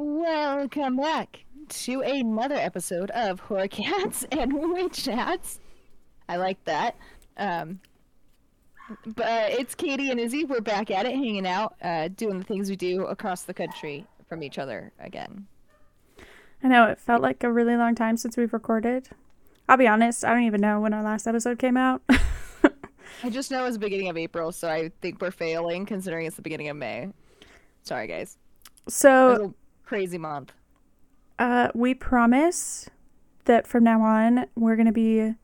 Welcome back to another episode of Horror Cats and Witch Chats. I like that. Um, but it's Katie and Izzy. We're back at it, hanging out, uh, doing the things we do across the country from each other again. I know it felt like a really long time since we've recorded. I'll be honest, I don't even know when our last episode came out. I just know it's the beginning of April, so I think we're failing considering it's the beginning of May. Sorry, guys. It was so, crazy month. uh, we promise that from now on we're gonna be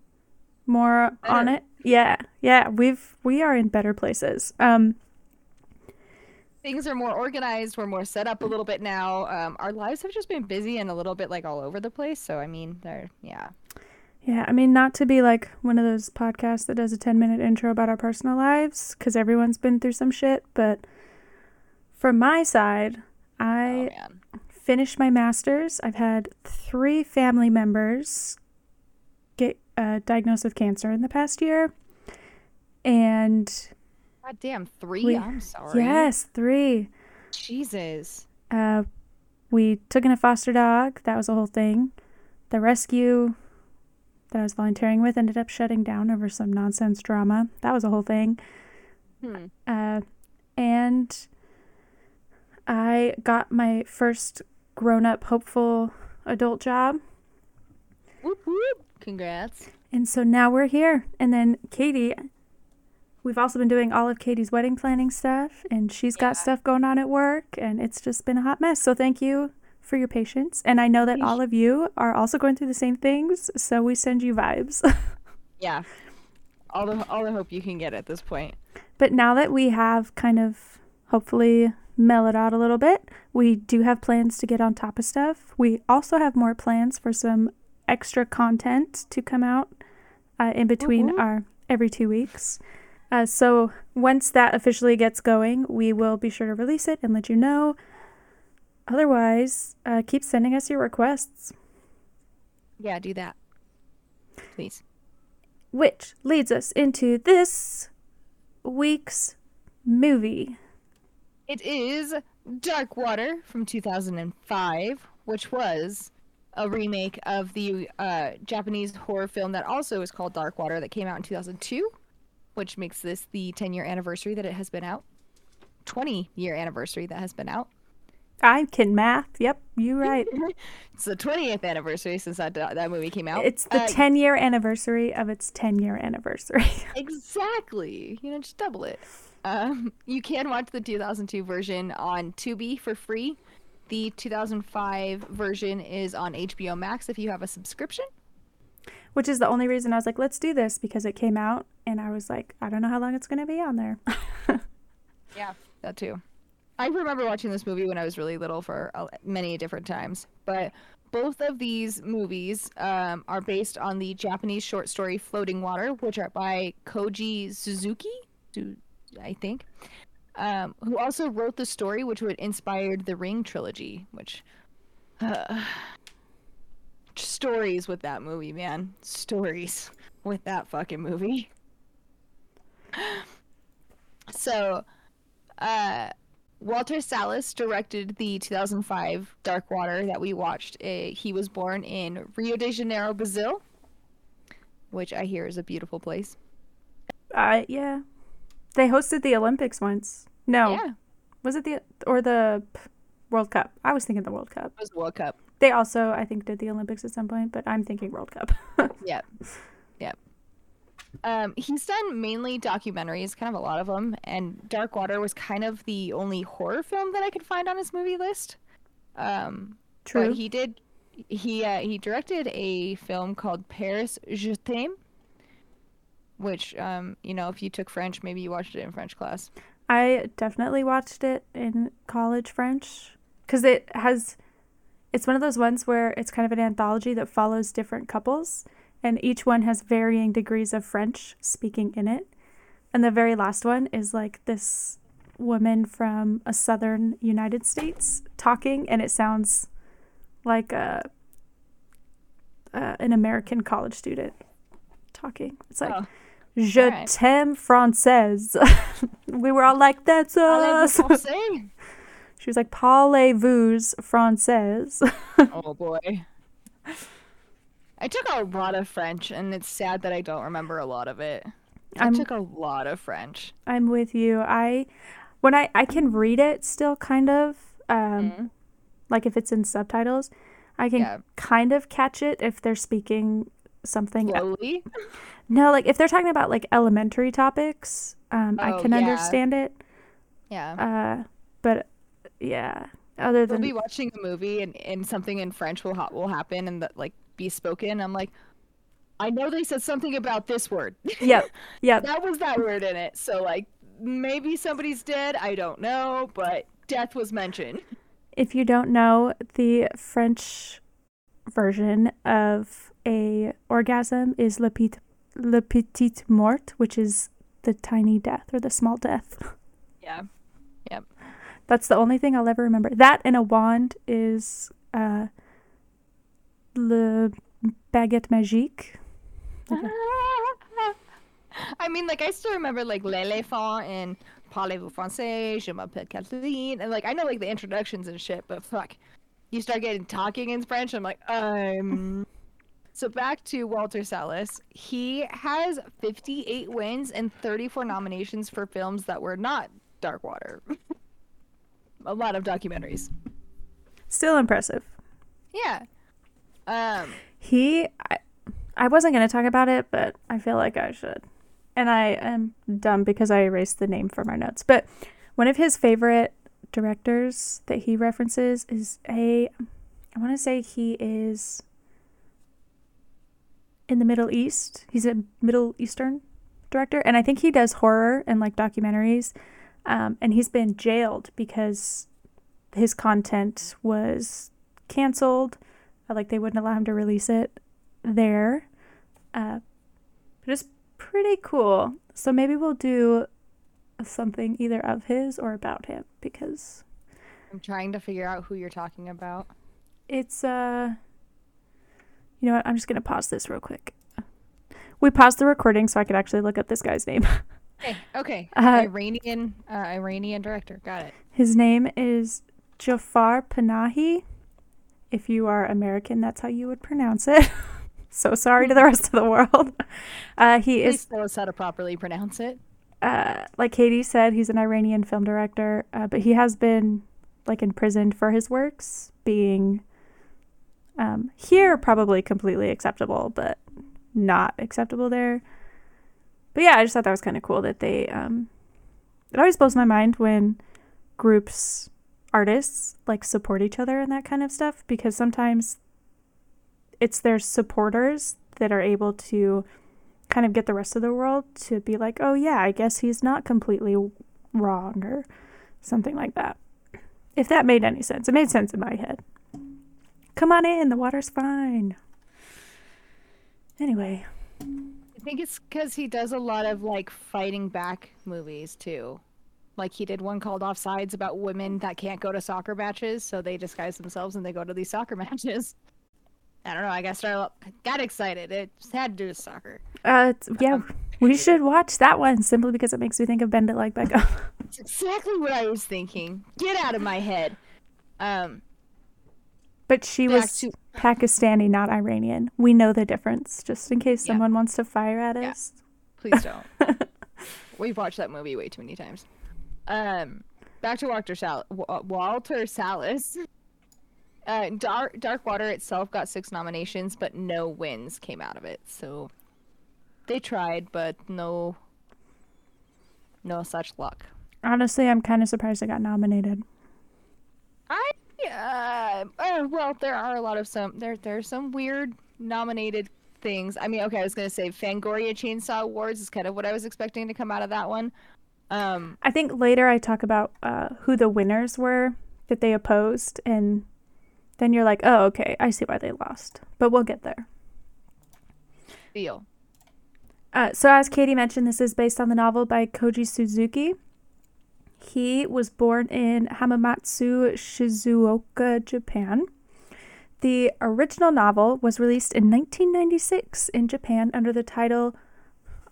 more on it. Yeah, yeah, we've we are in better places. Um, Things are more organized. We're more set up a little bit now. Um, our lives have just been busy and a little bit like all over the place. So I mean, they're yeah. yeah, I mean, not to be like one of those podcasts that does a ten minute intro about our personal lives, because everyone's been through some shit. But from my side, Oh I man. Finished my master's. I've had three family members get uh, diagnosed with cancer in the past year. And God damn, three. We- I'm sorry. yes, three. Jesus. Uh, we took in a foster dog. That was a whole thing. The rescue that I was volunteering with ended up shutting down over some nonsense drama. That was a whole thing. Hmm. Uh, and I got my first grown up, hopeful adult job. Whoop whoop. Congrats. And so now we're here. And then Katie, we've also been doing all of Katie's wedding planning stuff, and she's got Yeah. stuff going on at work, and it's just been a hot mess. So thank you for your patience. And I know that all of you are also going through the same things, so we send you vibes. Yeah. All the all the hope you can get at this point. but now that we have kind of hopefully mellowed out a little bit, we do have plans to get on top of stuff. We also have more plans for some extra content to come out uh, in between our every two weeks. Uh, so once that officially gets going, we will be sure to release it and let you know. Otherwise, uh, keep sending us your requests, Yeah, do that. Please. which leads us into this week's movie. It is Dark Water from 2005, which was a remake of the uh, Japanese horror film that also is called Dark Water that came out in 2002, which makes this the 10 year anniversary that it has been out. 20 year anniversary that has been out. I can math. Yep, you're right. It's the 20th anniversary since that that movie came out. It's the Uh, 10 year anniversary of its 10 year anniversary. Exactly. You know, just double it. Um, you can watch the 2002 version on Tubi for free. The 2005 version is on HBO Max if you have a subscription. Which is the only reason I was like, let's do this because it came out and I was like, I don't know how long it's going to be on there. Yeah, that too. I remember watching this movie when I was really little for many different times, but both of these movies um, are based on the Japanese short story Floating Water, which are by Koji Suzuki, I think, um, who also wrote the story which would inspired the Ring trilogy, which uh, stories with that movie, man, stories with that fucking movie. So, uh, Walter Salles directed the 2005 Dark Water that we watched. Uh, he was born in Rio de Janeiro, Brazil, which I hear is a beautiful place. Uh, yeah. They hosted the Olympics once. No. Yeah, Was it the, or the World Cup? I was thinking the World Cup. it was World Cup. They also, I think, did the Olympics at some point, but I'm thinking World Cup. Yep. Um, he's done mainly documentaries, kind of a lot of them, and Dark Water was kind of the only horror film that I could find on his movie list. Um, True. But he did. He uh, he directed a film called Paris Je t'aime, which um you know if you took French, maybe you watched it in French class. I definitely watched it in college French because it has. It's one of those ones where it's kind of an anthology that follows different couples, and each one has varying degrees of French speaking in it. And the very last one is like this woman from a southern United States talking, and it sounds like a, uh, an American college student talking. It's like, Oh. Je Alright. t'aime française. we were all like, that's us. She was like, Parlez-vous française?" oh boy. I took a lot of French, and it's sad that I don't remember a lot of it. I I'm- took a lot of French. I'm with you. I when I I can read it still kind of um Mhm. like if it's in subtitles, I can Yeah. kind of catch it if they're speaking something Slowly. No, like if they're talking about like elementary topics, um I Oh, can yeah. understand it. Yeah. Uh but yeah, other than We'll be watching a movie, and, and something in French will ha- will happen, and that like be spoken. I'm like, I know they said something about this word. Yep. Yep. that was that word in it. So like maybe somebody's dead. I don't know, but death was mentioned. If you don't know, the French version of a orgasm is le petit, le petit mort, which is the tiny death or the small death. Yeah. Yep. That's the only thing I'll ever remember. That and a wand is uh, le baguette magique. Okay. I mean, like I still remember like l'éléphant and Parlez-vous français? Je m'appelle Kathleen, and like I know like the introductions and shit, but fuck, you start getting talking in French. I'm like, um. So back to Walter Salles. He has 58 wins and 34 nominations for films that were not Dark Water. A lot of documentaries. Still impressive. Yeah. Um. He, I, I wasn't going to talk about it, but I feel like I should. And I am dumb because I erased the name from our notes. But one of his favorite directors that he references is a, I want to say he is in the Middle East. He's a Middle Eastern director. And I think he does horror and like documentaries. Um, and he's been jailed because his content was canceled. Like they wouldn't allow him to release it there. Uh, but it's pretty cool. So maybe we'll do something either of his or about him because I'm trying to figure out who you're talking about. it's uh you know what i'm just gonna pause this real quick we paused the recording so i could actually look up this guy's name Okay. Okay. Uh, Iranian. Uh, Iranian director. Got it. his name is jafar panahi if you are american that's how you would pronounce it so sorry to the rest of the world uh, he Please is tell us how to properly pronounce it. uh, like Katie said, he's an Iranian film director, uh, but he has been like imprisoned for his works, being um, here probably completely acceptable, but not acceptable there. But yeah, I just thought that was kind of cool that they. Um, it always blows my mind when groups, artists, like support each other and that kind of stuff because sometimes it's their supporters that are able to kind of get the rest of the world to be like, oh, yeah, I guess he's not completely wrong or something like that. If that made any sense. It made sense in my head. Come on in, the water's fine. Anyway, I think it's because he does a lot of like fighting back movies too. Like he did one called Offsides about women that can't go to soccer matches, so they disguise themselves and they go to these soccer matches. I don't know. I got started, I got excited. It had to do with soccer. uh, yeah, we should watch that one simply because it makes me think of Bend It Like Beckham. It's exactly what I was thinking. Get out of my head. Um, but she was to- Pakistani, not Iranian. We know the difference, just in case Yeah. someone wants to fire at Yeah. us. Please don't. We've watched that movie way too many times. Um, back to Walter Sal- Walter Salles. Uh, Dark Dark Water itself got six nominations, but no wins came out of it. So they tried, but no, no such luck. Honestly, I'm kind of surprised it got nominated. I uh, uh, well, there are a lot of some there. There's some weird nominated things. I mean, okay, I was gonna say Fangoria Chainsaw Awards is kind of what I was expecting to come out of that one. Um, I think later I talk about uh, who the winners were that they opposed, and then you're like, oh, okay, I see why they lost. But we'll get there. deal. Uh, so, as Katie mentioned, this is based on the novel by Koji Suzuki. He was born in Hamamatsu, Shizuoka, Japan. The original novel was released in 1996 in Japan under the title.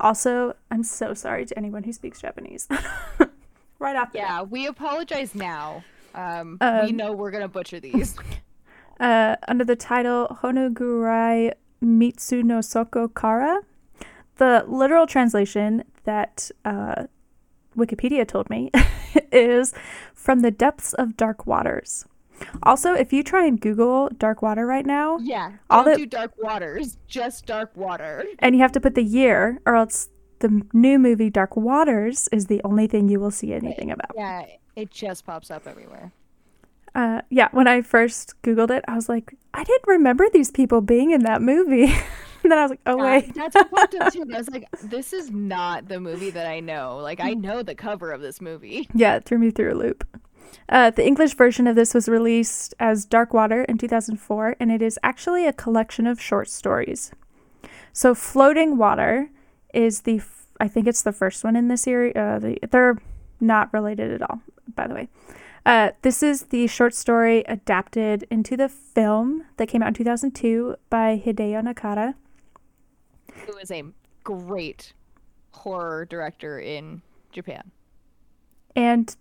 Also, I'm so sorry to anyone who speaks Japanese. right off the bat. Yeah, we apologize now. Um, we Um, know we're gonna butcher these. uh, under the title Honogurai Mitsu no Soko Kara. The literal translation that uh, Wikipedia told me is from the depths of dark waters. Also, if you try and Google dark water right now, yeah, All don't the- do dark waters, just dark water. and you have to put the year, or else the new movie Dark Waters is the only thing you will see anything about. Yeah, it just pops up everywhere. Uh, yeah, when I first Googled it, I was like, I didn't remember these people being in that movie. and then I was like, oh, Yeah, wait. that's what popped up too. I was like, this is not the movie that I know. Like, I know the cover of this movie. Yeah, it threw me through a loop. Uh, the English version of this was released as Dark Water in 2004, and it is actually a collection of short stories. So, Floating Water is the, f- I think it's the first one in the series. Uh, the, they're not related at all, by the way. Uh, this is the short story adapted into the film that came out in 2002 by Hideo Nakata. Who is a great horror director in Japan. And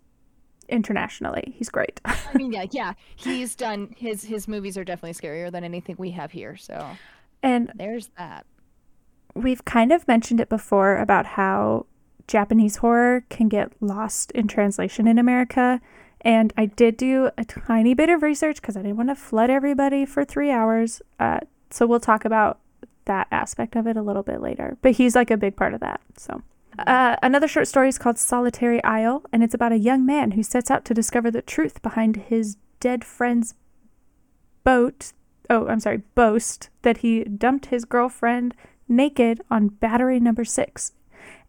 internationally, he's great. I mean, yeah, yeah, he's done his his movies are definitely scarier than anything we have here. So and there's that. we've kind of mentioned it before about how Japanese horror can get lost in translation in America. And I did do a tiny bit of research because I didn't want to flood everybody for three hours. Uh, so we'll talk about that aspect of it a little bit later. But he's like a big part of that. So. Uh, another short story is called Solitary Isle, and it's about a young man who sets out to discover the truth behind his dead friend's boat. Oh, I'm sorry, boast that he dumped his girlfriend naked on Battery Number Six.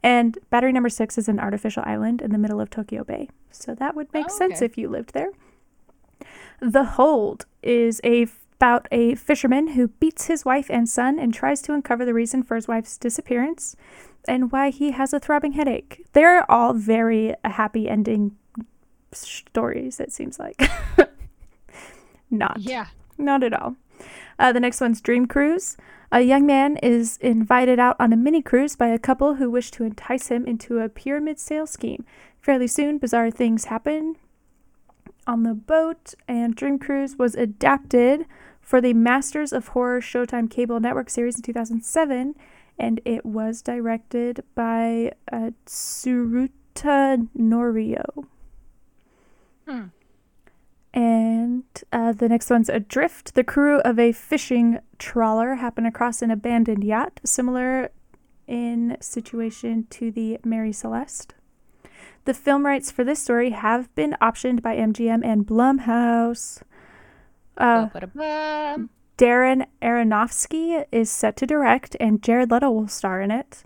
And Battery Number Six is an artificial island in the middle of Tokyo Bay. So that would make Oh, sense if you lived there. The Hold is a about a fisherman who beats his wife and son and tries to uncover the reason for his wife's disappearance and why he has a throbbing headache. They're all very happy ending stories, it seems like. Not. Yeah, Not at all. Uh, the next one's Dream Cruise. A young man is invited out on a mini cruise by a couple who wish to entice him into a pyramid sale scheme. Fairly soon, bizarre things happen on the boat, and Dream Cruise was adapted for the Masters of Horror Showtime Cable Network series in 2007, and it was directed by uh, Tsuruta Norio. Hmm. And uh, the next one's Adrift. The crew of a fishing trawler happen across an abandoned yacht, similar in situation to the Mary Celeste. The film rights for this story have been optioned by MGM and Blumhouse. Uh. Darren Aronofsky is set to direct, and Jared Leto will star in it.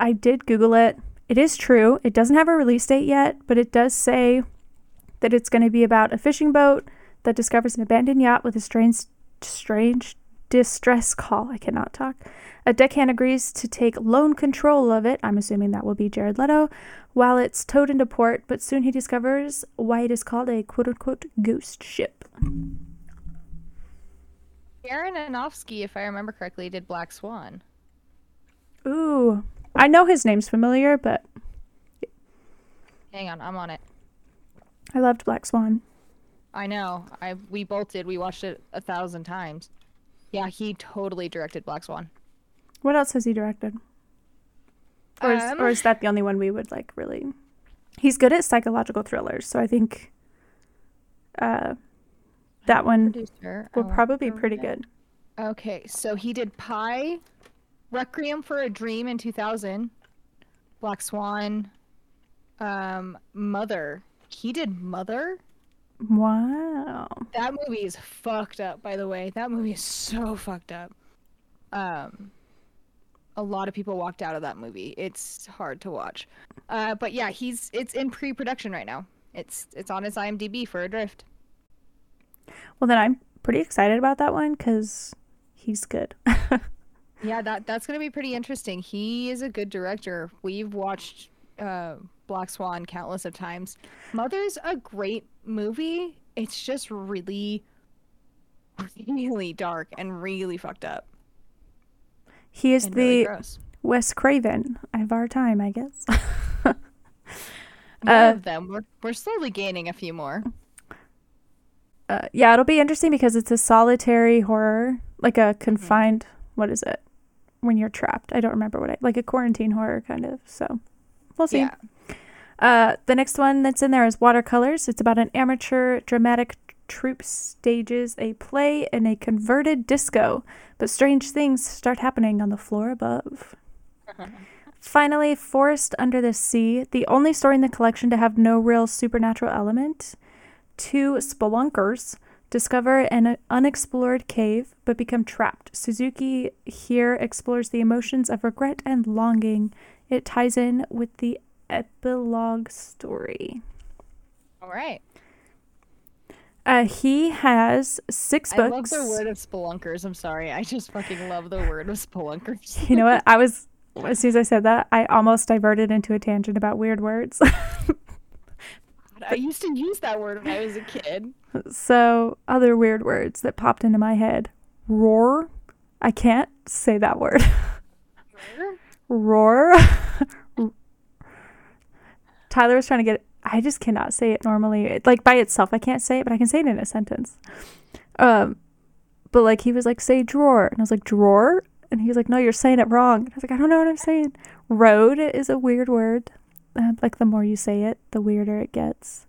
I did Google it. It is true. It doesn't have a release date yet, but it does say that it's going to be about a fishing boat that discovers an abandoned yacht with a strange, strange distress call. I cannot talk. A deckhand agrees to take lone control of it. I'm assuming that will be Jared Leto, while it's towed into port. But soon he discovers why it is called a "quote unquote" ghost ship. Aaron Aronofsky, if I remember correctly, did Black Swan. Ooh, I know his name's familiar, but Hang on, I'm on it. I loved Black Swan. I know. I we both did. We watched it a thousand times. Yeah, he totally directed Black Swan. What else has he directed? Or is, Um, or is that the only one we would like really? He's good at psychological thrillers, so I think uh, that one Producer. will I probably be pretty good. Okay, so he did Pi, Requiem for a Dream in 2000, Black Swan, um, Mother. He did Mother. Wow. That movie is fucked up, by the way. That movie is so fucked up. Um, a lot of people walked out of that movie. It's hard to watch. Uh, but yeah, he's it's in pre-production right now. It's it's on his IMDb for Adrift. Well, then I'm pretty excited about that one because he's good. Yeah, that that's gonna be pretty interesting. He is a good director. We've watched uh, Black Swan countless of times. Mother's a great movie. It's just really, really dark and really fucked up he is and the really. Wes Craven of our time, I guess. Uh, of them. We're we're slowly gaining a few more. Uh, yeah, it'll be interesting because it's a solitary horror, like a confined. What is it? When you're trapped, I don't remember what I like a quarantine horror kind of. So we'll see. Yeah. Uh, the next one that's in there is Watercolors. It's about an amateur dramatic troupe stages a play in a converted disco, but strange things start happening on the floor above. Finally, Forest Under the Sea, the only story in the collection to have no real supernatural element. Two spelunkers discover an unexplored cave but become trapped. Suzuki here explores the emotions of regret and longing. It ties in with the epilogue story. All right. Uh, he has six books. I love the word of spelunkers. I'm sorry. I just fucking love the word of spelunkers. You know what? I was as soon as I said that, I almost diverted into a tangent about weird words. I used to use that word when I was a kid. so, other weird words that popped into my head. Roar. I can't say that word. Roar. Tyler was trying to get I just cannot say it normally. It- Like by itself, I can't say it, but I can say it in a sentence. Um, but like he was like, say drawer, and I was like, drawer, and he was like, no, you're saying it wrong. And I was like, I don't know what I'm saying. Road is a weird word. Uh, like the more you say it, the weirder it gets.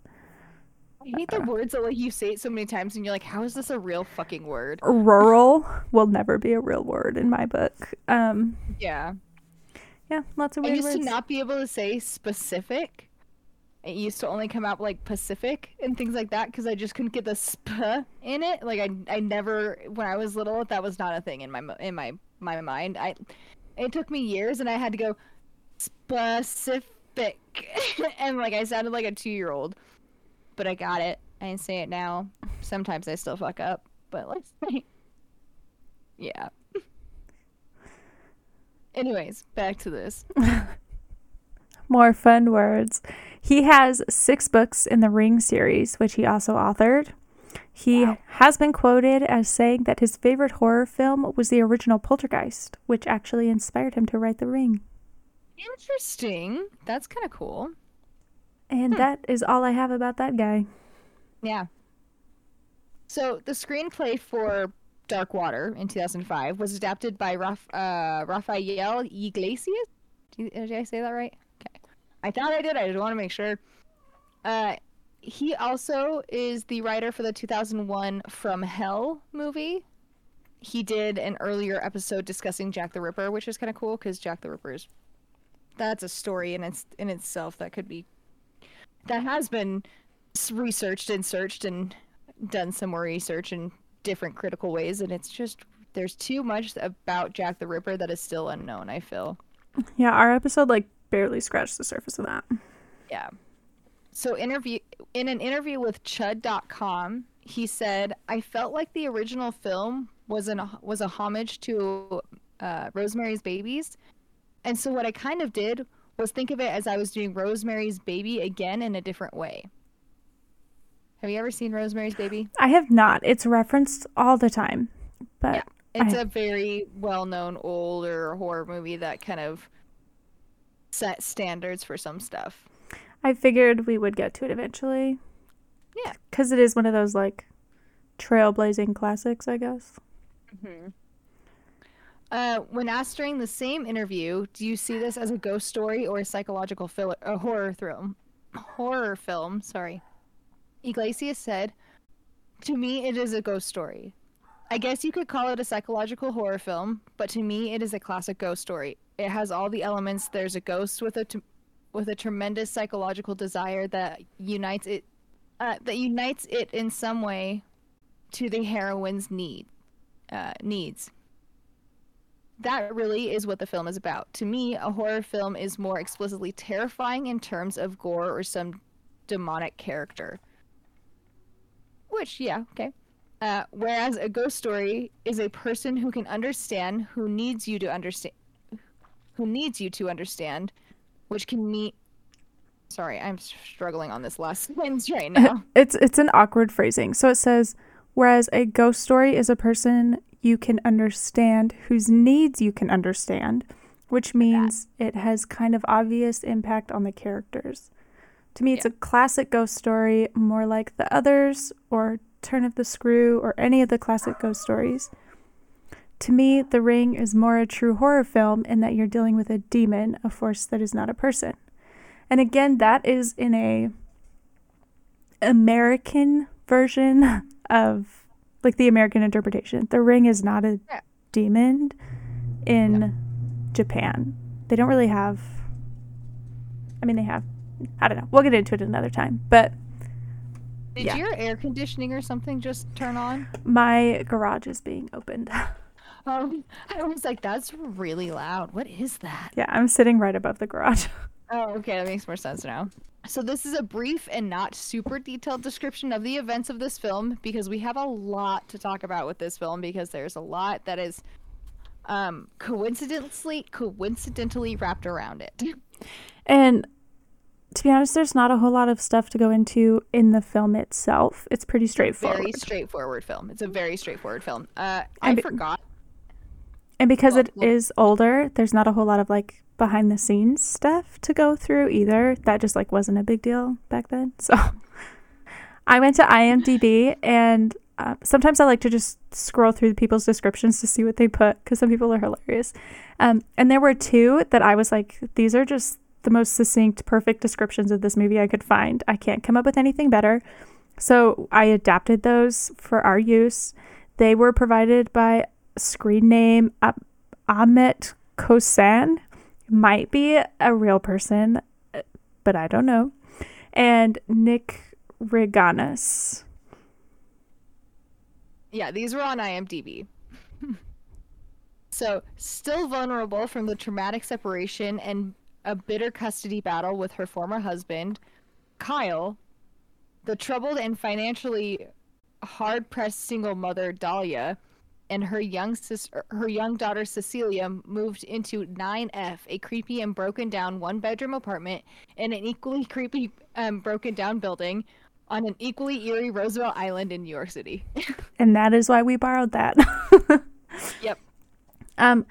I hate the words that like you say it so many times and you're like, how is this a real fucking word? Rural will never be a real word in my book. Um, Yeah. yeah, lots of I weird used words. to not be able to say specific. It used to only come out like Pacific and things like that because I just couldn't get the sp in it. Like I, I never when I was little that was not a thing in my in my my mind. I, it took me years and I had to go specific, and like I sounded like a two year old, but I got it. I say it now. Sometimes I still fuck up, but let's say, yeah. Anyways, back to this. More fun words. He has six books in the Ring series, which he also authored. He Wow. has been quoted as saying that his favorite horror film was the original Poltergeist, which actually inspired him to write The Ring. Interesting. That's kind of cool. And that is all I have about that guy. Yeah. So the screenplay for Dark Water in 2005 was adapted by Raf- uh, Rafael Yglesias. Did, did I say that right? Okay. I thought I did. I just want to make sure. Uh, he also is the writer for the 2001 From Hell movie. He did an earlier episode discussing Jack the Ripper, which is kind of cool because Jack the Ripper is that's a story in its in itself that could be that has been researched and searched and done some more research in different critical ways and it's just there's too much about Jack the Ripper that is still unknown I feel Yeah, our episode like barely scratched the surface of that. yeah so interview in an interview with chud.com he said I felt like the original film was an was a homage to uh, Rosemary's Babies and so what I kind of did was think of it as I was doing Rosemary's Baby again in a different way have you ever seen Rosemary's Baby I have not. It's referenced all the time. But Yeah. It's I- a very well-known older horror movie that kind of set standards for some stuff. I figured we would get to it eventually. Yeah. Because it is one of those like trailblazing classics, I guess. Mm-hmm. Uh, when asked during the same interview, do you see this as a ghost story or a psychological fil- a horror film? Horror film, sorry. Yglesias said, "To me, it is a ghost story. I guess you could call it a psychological horror film, but to me, it is a classic ghost story. It has all the elements. There's a ghost with a t- with a tremendous psychological desire that unites it uh, that unites it in some way to the heroine's need uh, needs." That really is what the film is about. To me, a horror film is more explicitly terrifying in terms of gore or some demonic character. Which, yeah, okay. Uh, whereas a ghost story is a person who can understand, who needs you to understand, who needs you to understand, which can meet. Sorry, I'm struggling on this last sentence right now. It's it's an awkward phrasing. So it says, whereas a ghost story is a person you can understand whose needs you can understand, which means it has kind of obvious impact on the characters. To me, it's Yeah. a classic ghost story, more like the others or Turn of the Screw or any of the classic ghost stories. To me, The Ring is more a true horror film in that you're dealing with a demon, a force that is not a person. And again, that is in a American version of like the American interpretation. The Ring is not a Yeah. demon in Japan. They don't really have I mean they have I don't know. We'll get into it another time. But Did Yeah. your air conditioning or something just turn on? my garage is being opened. Um, I was like, that's really loud. What is that? yeah, I'm sitting right above the garage. Oh, okay, that makes more sense now. So this is a brief and not super detailed description of the events of this film because we have a lot to talk about with this film because there's a lot that is um coincidentally coincidentally wrapped around it. And to be honest, there's not a whole lot of stuff to go into in the film itself. It's pretty straightforward. Very straightforward film. It's a very straightforward film. Uh I be- forgot. And because Well, it is well- older, there's not a whole lot of like behind the scenes stuff to go through either. That just like wasn't a big deal back then. So I went to IMDb and uh, sometimes I like to just scroll through people's descriptions to see what they put because some people are hilarious. Um, and there were two that I was like, these are just the most succinct, perfect descriptions of this movie I could find. I can't come up with anything better. So I adapted those for our use. They were provided by screen name uh, Ahmet Kosan. Might be a real person, but I don't know. And Nick Reganis. Yeah, these were on IMDb. so, still vulnerable from the traumatic separation and a bitter custody battle with her former husband, Kyle, the troubled and financially hard-pressed single mother Dahlia, and her young sis- her young daughter Cecilia moved into 9F, a creepy and broken down one-bedroom apartment in an equally creepy um, broken down building on an equally eerie Roosevelt Island in New York City. And that is why we borrowed that. Yep. Um,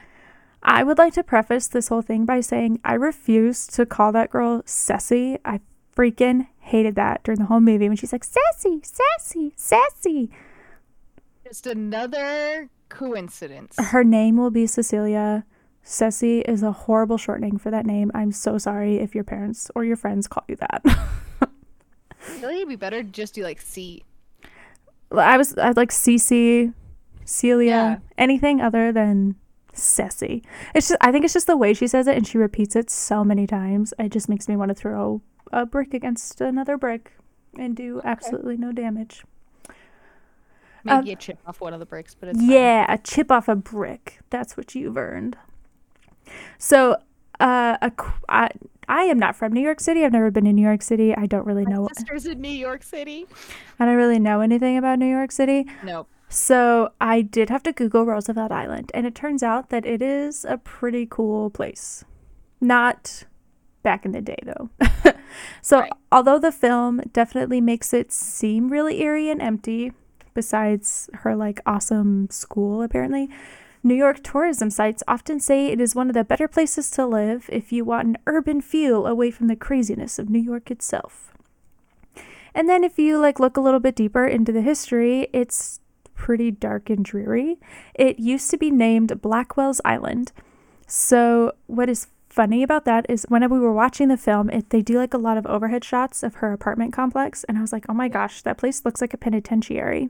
I would like to preface this whole thing by saying I refuse to call that girl Ceci. I freaking hated that during the whole movie when she's like, Sassy, sassy, sassy. Just another coincidence. Her name will be Cecilia. Ceci is a horrible shortening for that name. I'm so sorry if your parents or your friends call you that. Really, it'd be better to just do like C. I was I'd like Cece, Celia, Yeah. anything other than Ceci. It's just I think it's just the way she says it and she repeats it so many times. It just makes me want to throw a brick against another brick and do absolutely no damage. Maybe Um, a chip off one of the bricks, but it's fine. Yeah, a chip off a brick. That's what you've earned. So, uh, a, I, I am not from New York City. I've never been to New York City. I don't really My know. sister's in New York City. I don't really know anything about New York City. Nope. So I did have to Google Roosevelt Island, and it turns out that it is a pretty cool place. Not back in the day, though. so, Right. although the film definitely makes it seem really eerie and empty, besides her like awesome school, apparently, New York tourism sites often say it is one of the better places to live if you want an urban feel away from the craziness of New York itself. And then if you like look a little bit deeper into the history, it's pretty dark and dreary. It used to be named Blackwell's Island. So what is funny about that is when we were watching the film, it, they do like a lot of overhead shots of her apartment complex and I was like, "Oh my gosh, that place looks like a penitentiary."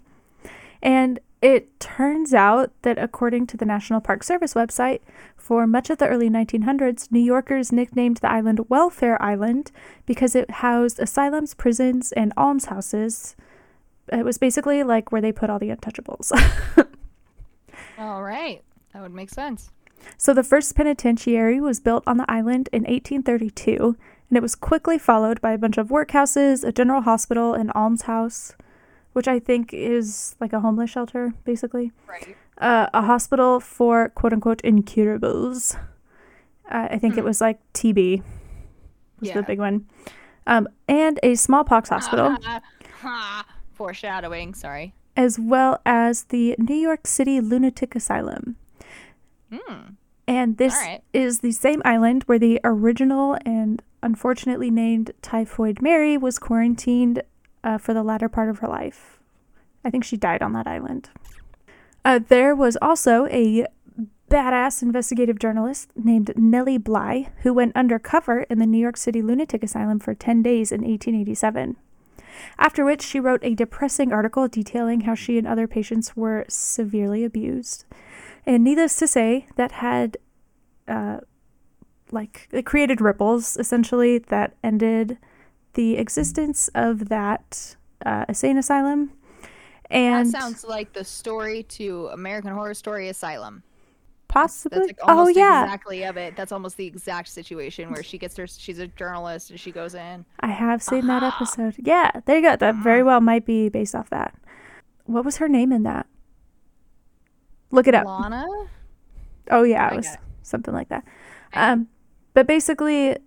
And it turns out that according to the National Park Service website, for much of the early 1900s, New Yorkers nicknamed the island Welfare Island because it housed asylums, prisons, and almshouses. It was basically like where they put all the untouchables. All right. That would make sense. so the first penitentiary was built on the island in 1832, and it was quickly followed by a bunch of workhouses, a general hospital, an almshouse, which I think is like a homeless shelter, basically. Right. uh, a hospital for quote unquote incurables. Uh, I think it was like TB was the big one, um, and a smallpox hospital, Foreshadowing. Sorry. as well as the New York City Lunatic Asylum. Hmm. And this right. is the same island where the original and unfortunately named Typhoid Mary was quarantined uh, for the latter part of her life. I think she died on that island. Uh, there was also a badass investigative journalist named Nellie Bly who went undercover in the New York City Lunatic Asylum for 10 days in 1887. After which, she wrote a depressing article detailing how she and other patients were severely abused. And needless to say, that had, uh, like, it created ripples, essentially, that ended the existence of that uh, insane asylum. And that sounds like the story to American Horror Story Asylum. possibly. That's like oh, yeah. exactly of it. That's almost the exact situation where she gets her. She's a journalist and she goes in. I have seen that episode. Yeah, there you go. That very Uh-huh. well might be based off that. What was her name in that? Look it up. Lana. Oh yeah, it was something like that. Um, but basically,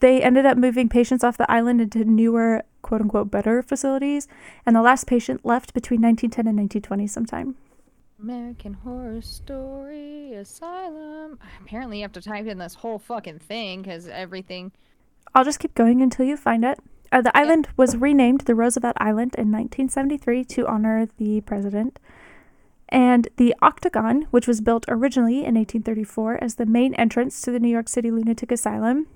they ended up moving patients off the island into newer, quote unquote, better facilities, and the last patient left between 1910 and 1920 sometime. American Horror Story Asylum. Apparently, you have to type in this whole fucking thing because everything. I'll just keep going until you find it. Uh, the island was renamed the Roosevelt Island in 1973 to honor the president. And the Octagon, which was built originally in 1834 as the main entrance to the New York City Lunatic Asylum,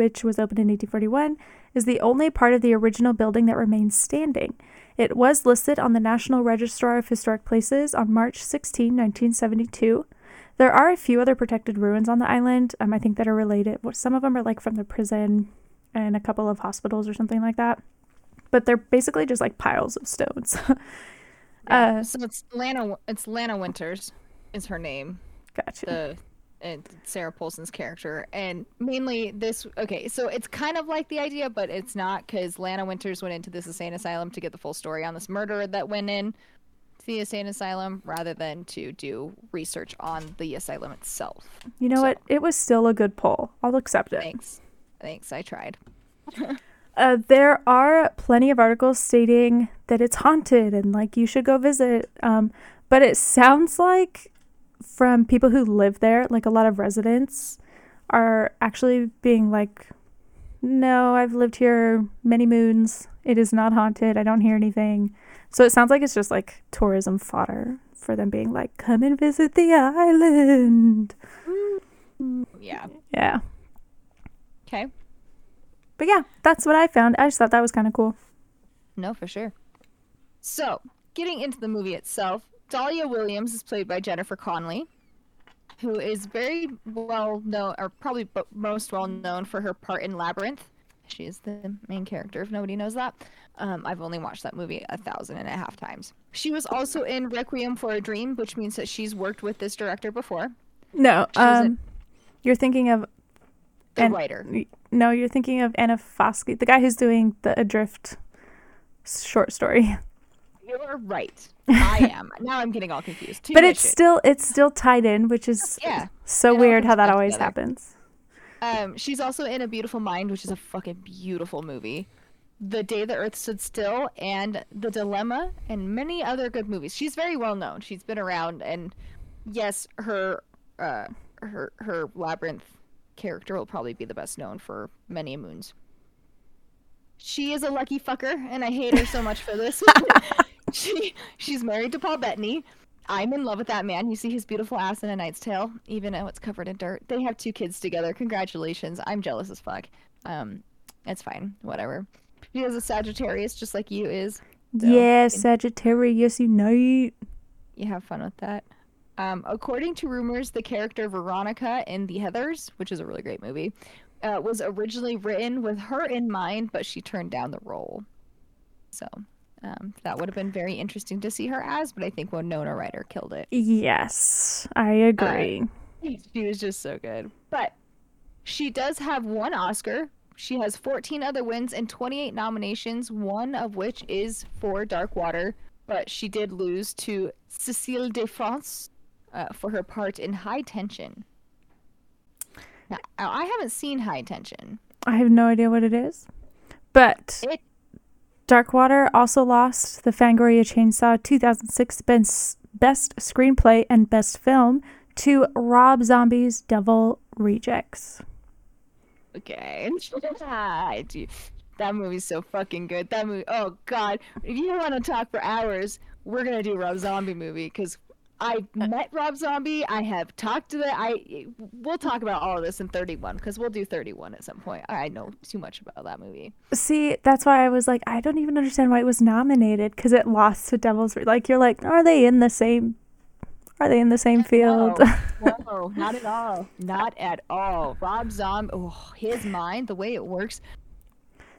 which was opened in 1841, is the only part of the original building that remains standing. It was listed on the National Register of Historic Places on March 16, 1972. There are a few other protected ruins on the island, um, I think, that are related. Some of them are like from the prison and a couple of hospitals or something like that. But they're basically just like piles of stones. Uh, so it's Lana. It's Lana Winters, is her name. gotcha. the Sarah Paulson's character, and mainly this. Okay, so it's kind of like the idea, but it's not because Lana Winters went into this insane asylum to get the full story on this murderer that went in to the insane asylum, rather than to do research on the asylum itself. You know so- what? It was still a good poll. I'll accept it. Thanks, thanks. I tried. Uh, there are plenty of articles stating that it's haunted and like you should go visit. Um, but it sounds like from people who live there, like a lot of residents are actually being like, no, I've lived here many moons. It is not haunted. I don't hear anything. So it sounds like it's just like tourism fodder for them being like, come and visit the island. Mm-hmm. Yeah. Yeah. Okay. But yeah, that's what I found. I just thought that was kind of cool. No, for sure. So, getting into the movie itself, Dahlia Williams is played by Jennifer Connelly, who is very well known, or probably b- most well known for her part in Labyrinth. She is the main character, if nobody knows that. Um, I've only watched that movie a thousand and a half times. She was also in Requiem for a Dream, which means that she's worked with this director before. No, She was in- um, you're thinking of The And- writer. no, you're thinking of Aronofsky, the guy who's doing the Adrift short story. You're right. I am. now I'm getting all confused. But it's still it's still tied in, which is Yeah. so It weird how that always together. happens. Um, she's also in A Beautiful Mind, which is a fucking beautiful movie. The Day the Earth Stood Still and The Dilemma and many other good movies. She's very well known. She's been around and yes, her uh her her labyrinth character will probably be the best known for many moons. She is a lucky fucker and I hate her so much for this. she she's married to Paul Bettany. I'm in love with that man. You see his beautiful ass in A Knight's Tale, even though it's covered in dirt. They have two kids together. Congratulations. I'm jealous as fuck. Um, it's fine. Whatever. She is a Sagittarius, just like you is. So, yeah, Sagittarius unite. You know You have fun with that. Um, according to rumors, the character Veronica in The Heathers, which is a really great movie, uh, was originally written with her in mind, but she turned down the role. So um, that would have been very interesting to see her as, but I think Winona Ryder killed it. Yes, I agree. She was just so good. But she does have one Oscar. She has 14 other wins and 28 nominations, one of which is for Dark Water. But she did lose to Cécile de France uh, for her part in High Tension. Now, I haven't seen High Tension. I have no idea what it is, but It Darkwater also lost the Fangoria Chainsaw 2006 Best, Screenplay and Best Film to Rob Zombie's Devil Rejects. Okay. That movie's so fucking good. That movie. Oh god. If you want to talk for hours, we're gonna do Rob Zombie movie because I met Rob Zombie. I have talked to the. I. We'll talk about all of this in 31 because we'll do 31 at some point. I know too much about that movie. See, that's why I was like, I don't even understand why it was nominated because it lost to Devil's. Like, you're like, are they in the same? Are they in the same field? No, no, not at all. Not at all. Rob Zombie. Oh, his mind, the way it works.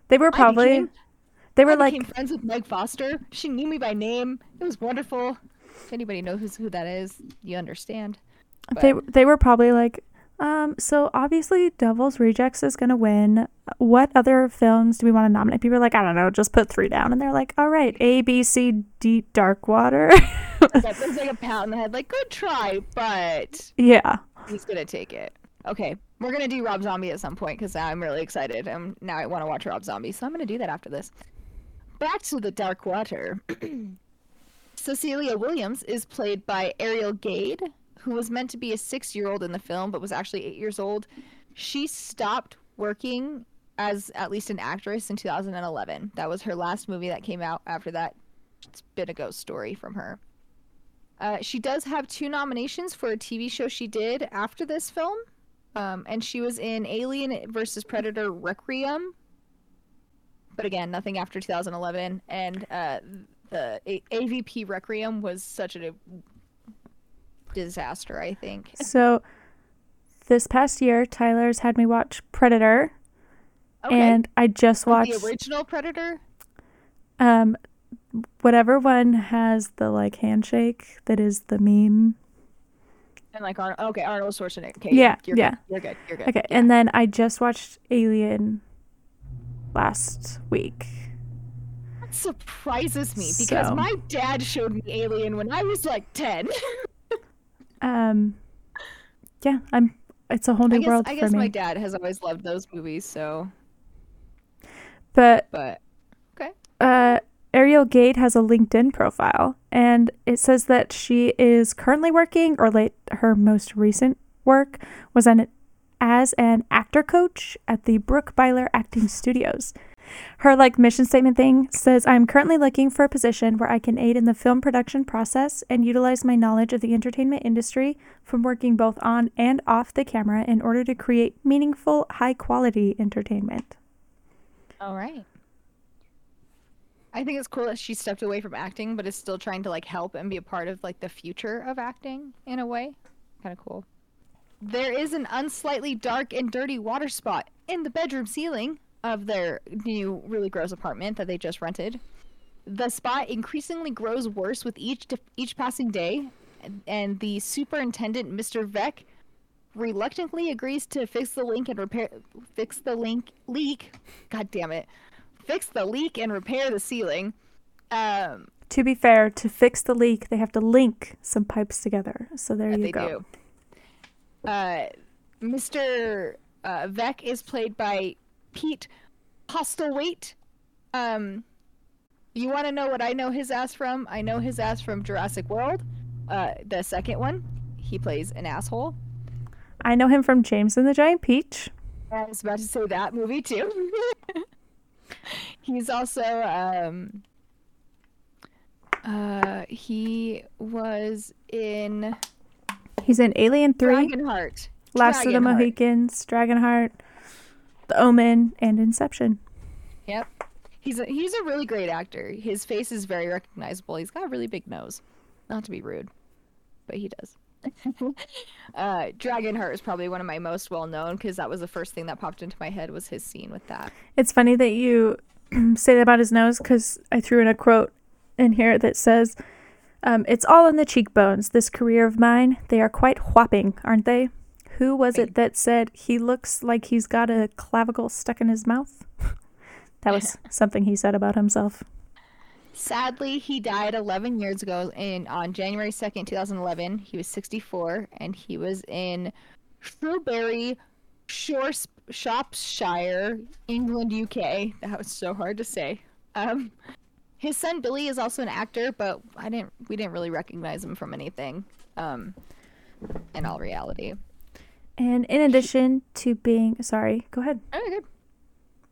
they were probably. became- they were I like, became friends with Meg Foster. She knew me by name. It was wonderful. If anybody knows who that is, you understand. they But- they were probably like, um. So obviously, Devil's Rejects is gonna win. What other films do we want to nominate? People are like, I don't know, just put three down, and they're like, all right, A, B, C, D, Dark Water. Yeah, there's like a pat on the head, like good try, but yeah. he's gonna take it. Okay, we're gonna do Rob Zombie at some point because I'm really excited. Um, now I want to watch Rob Zombie, so I'm gonna do that after this. Back to the Dark Water. Cecilia Williams is played by Ariel Gade, who was meant to be a six-year-old in the film, but was actually eight years old. She stopped working as at least an actress in 2011. That was her last movie that came out. After that, it's been a ghost story from her. Uh, she does have two nominations for a TV show she did after this film, um, and she was in Alien versus Predator Requiem. But again, nothing after 2011, and uh, the a- AVP Requiem was such a disaster. I think. So this past year, Tyler's had me watch Predator, Okay. and I just watched the original Predator. um whatever one has the like handshake that is the meme. And like Arnold, okay, Arnold Schwarzenegger. Okay, Yeah, you're yeah. Good. You're good. You're good. Okay, and then I just watched Alien last week. That surprises me because So- my dad showed me Alien when I was like ten. Um yeah, I'm it's a whole I new guess, world I guess my dad has always loved those movies, so but but okay. uh, Ariel Gade has a LinkedIn profile, and it says that she is currently working, or late her most recent work was an as an actor coach at the Brooke Byler Acting Studios. Her like mission statement thing says, "I'm currently looking for a position where I can aid in the film production process and utilize my knowledge of the entertainment industry from working both on and off the camera in order to create meaningful, high quality entertainment." all right. I think it's cool that she stepped away from acting, but is still trying to like help and be a part of like the future of acting in a way. Kind of cool. There is an unslightly dark and dirty water spot in the bedroom ceiling of their new, really gross apartment that they just rented. The spot increasingly grows worse with each each passing day, and- the superintendent, Mr. Veeck, reluctantly agrees to fix the link and repair fix the link leak. God damn it. Fix the leak and repair the ceiling. Um, To be fair, to fix the leak, they have to link some pipes together. So there you they go. do. Uh, Mr. Uh, Veeck is played by Pete Postlethwaite. Um, you want to know what I know his ass from? I know his ass from Jurassic World, uh, the second one. He plays an asshole. I know him from James and the Giant Peach. I was about to say that movie too. He's also um uh he was in He's in Alien 3, Dragonheart. Last of the Dragonheart. Mohicans, Dragonheart, The Omen, and Inception. Yep. He's a he's a really great actor. His face is very recognizable. He's got a really big nose. Not to be rude, but he does. uh, Dragonheart is probably one of my most well known because that was the first thing that popped into my head was his scene with that. It's funny that you say that about his nose because I threw in a quote in here that says, um, It's all in the cheekbones, this career of mine. They are quite whopping, aren't they? Who was it that said he looks like he's got a clavicle stuck in his mouth? that was something he said about himself. Sadly, he died 11 years ago in on January 2nd, 2011. He was 64 and he was in Shrewsbury, Shropshire, England, UK. That was so hard to say. Um, his son Billy is also an actor, but I didn't we didn't really recognize him from anything. Um, in all reality. And in addition to being sorry, go ahead. Oh, good.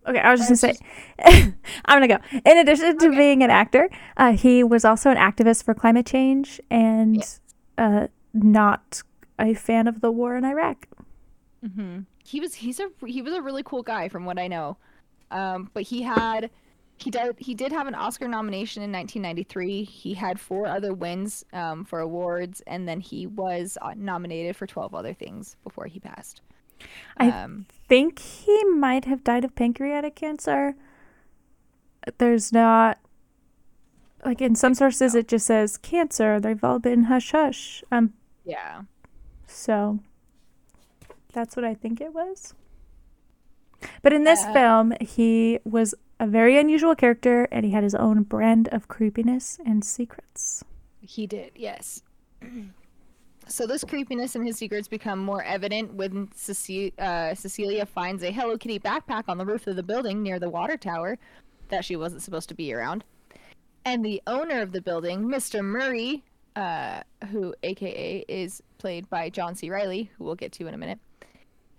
Okay, I was just gonna say, I'm gonna go. In addition to Okay. being an actor, uh, he was also an activist for climate change and Yeah. uh, not a fan of the war in Iraq. hmm He was he's a he was a really cool guy from what I know, um, but he had he did he did have an Oscar nomination in 1993. He had four other wins um, for awards, and then he was uh, nominated for 12 other things before he passed. I- Um, Think he might have died of pancreatic cancer. There's not like in some sources it just says cancer. They've all been hush hush. Um, yeah. so that's what I think it was. But in this Uh, film, he was a very unusual character and he had his own brand of creepiness and secrets. He did, yes. So this creepiness and his secrets become more evident when Cece- uh, Cecilia finds a Hello Kitty backpack on the roof of the building near the water tower that she wasn't supposed to be around. And the owner of the building, Mr. Murray, uh, who AKA is played by John C. Reilly, who we'll get to in a minute,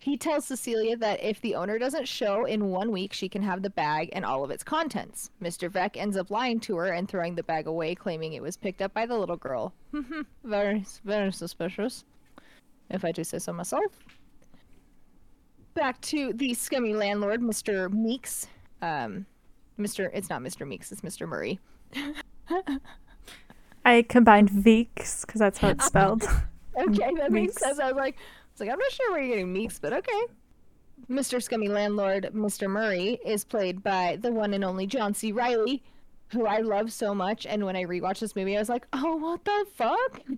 he tells Cecilia that if the owner doesn't show in one week, she can have the bag and all of its contents. Mr. Veeck ends up lying to her and throwing the bag away, claiming it was picked up by the little girl. very, very suspicious, if I do say so myself. Back to the scummy landlord, Mr. Meeks. Um, Mr. It's not Mr. Meeks, it's Mr. Murray. I combined Veeks because that's how it's spelled. Okay, that makes Meeks. sense. I was like, I was like, I'm not sure where you're getting Meeks, but okay. Mr. Scummy Landlord, Mr. Murray, is played by the one and only John C. Reilly, who I love so much. And when I rewatched this movie, I was like, oh, what the fuck?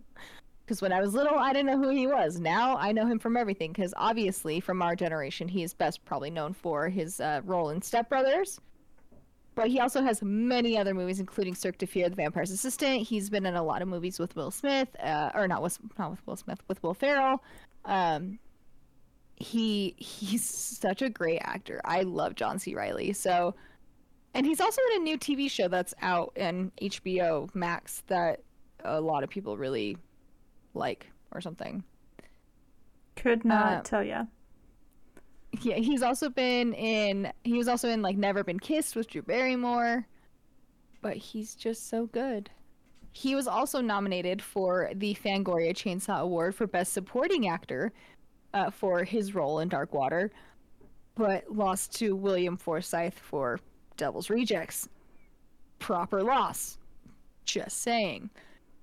Because when I was little, I didn't know who he was. Now I know him from everything. Because obviously, from our generation, he is best probably known for his uh, role in Step Brothers. But he also has many other movies, including Cirque du Freak, The Vampire's Assistant. He's been in a lot of movies with Will Smith, uh, or not with not with Will Smith, with Will Ferrell. Um, he he's such a great actor. I love John C. Reilly. So, and he's also in a new TV show that's out in HBO Max that a lot of people really like, or something. Could not Uh, tell ya. Yeah, he's also been in. He was also in like Never Been Kissed with Drew Barrymore, but he's just so good. He was also nominated for the Fangoria Chainsaw Award for Best Supporting Actor uh, for his role in Dark Water, but lost to William Forsythe for Devil's Rejects. Proper loss. Just saying.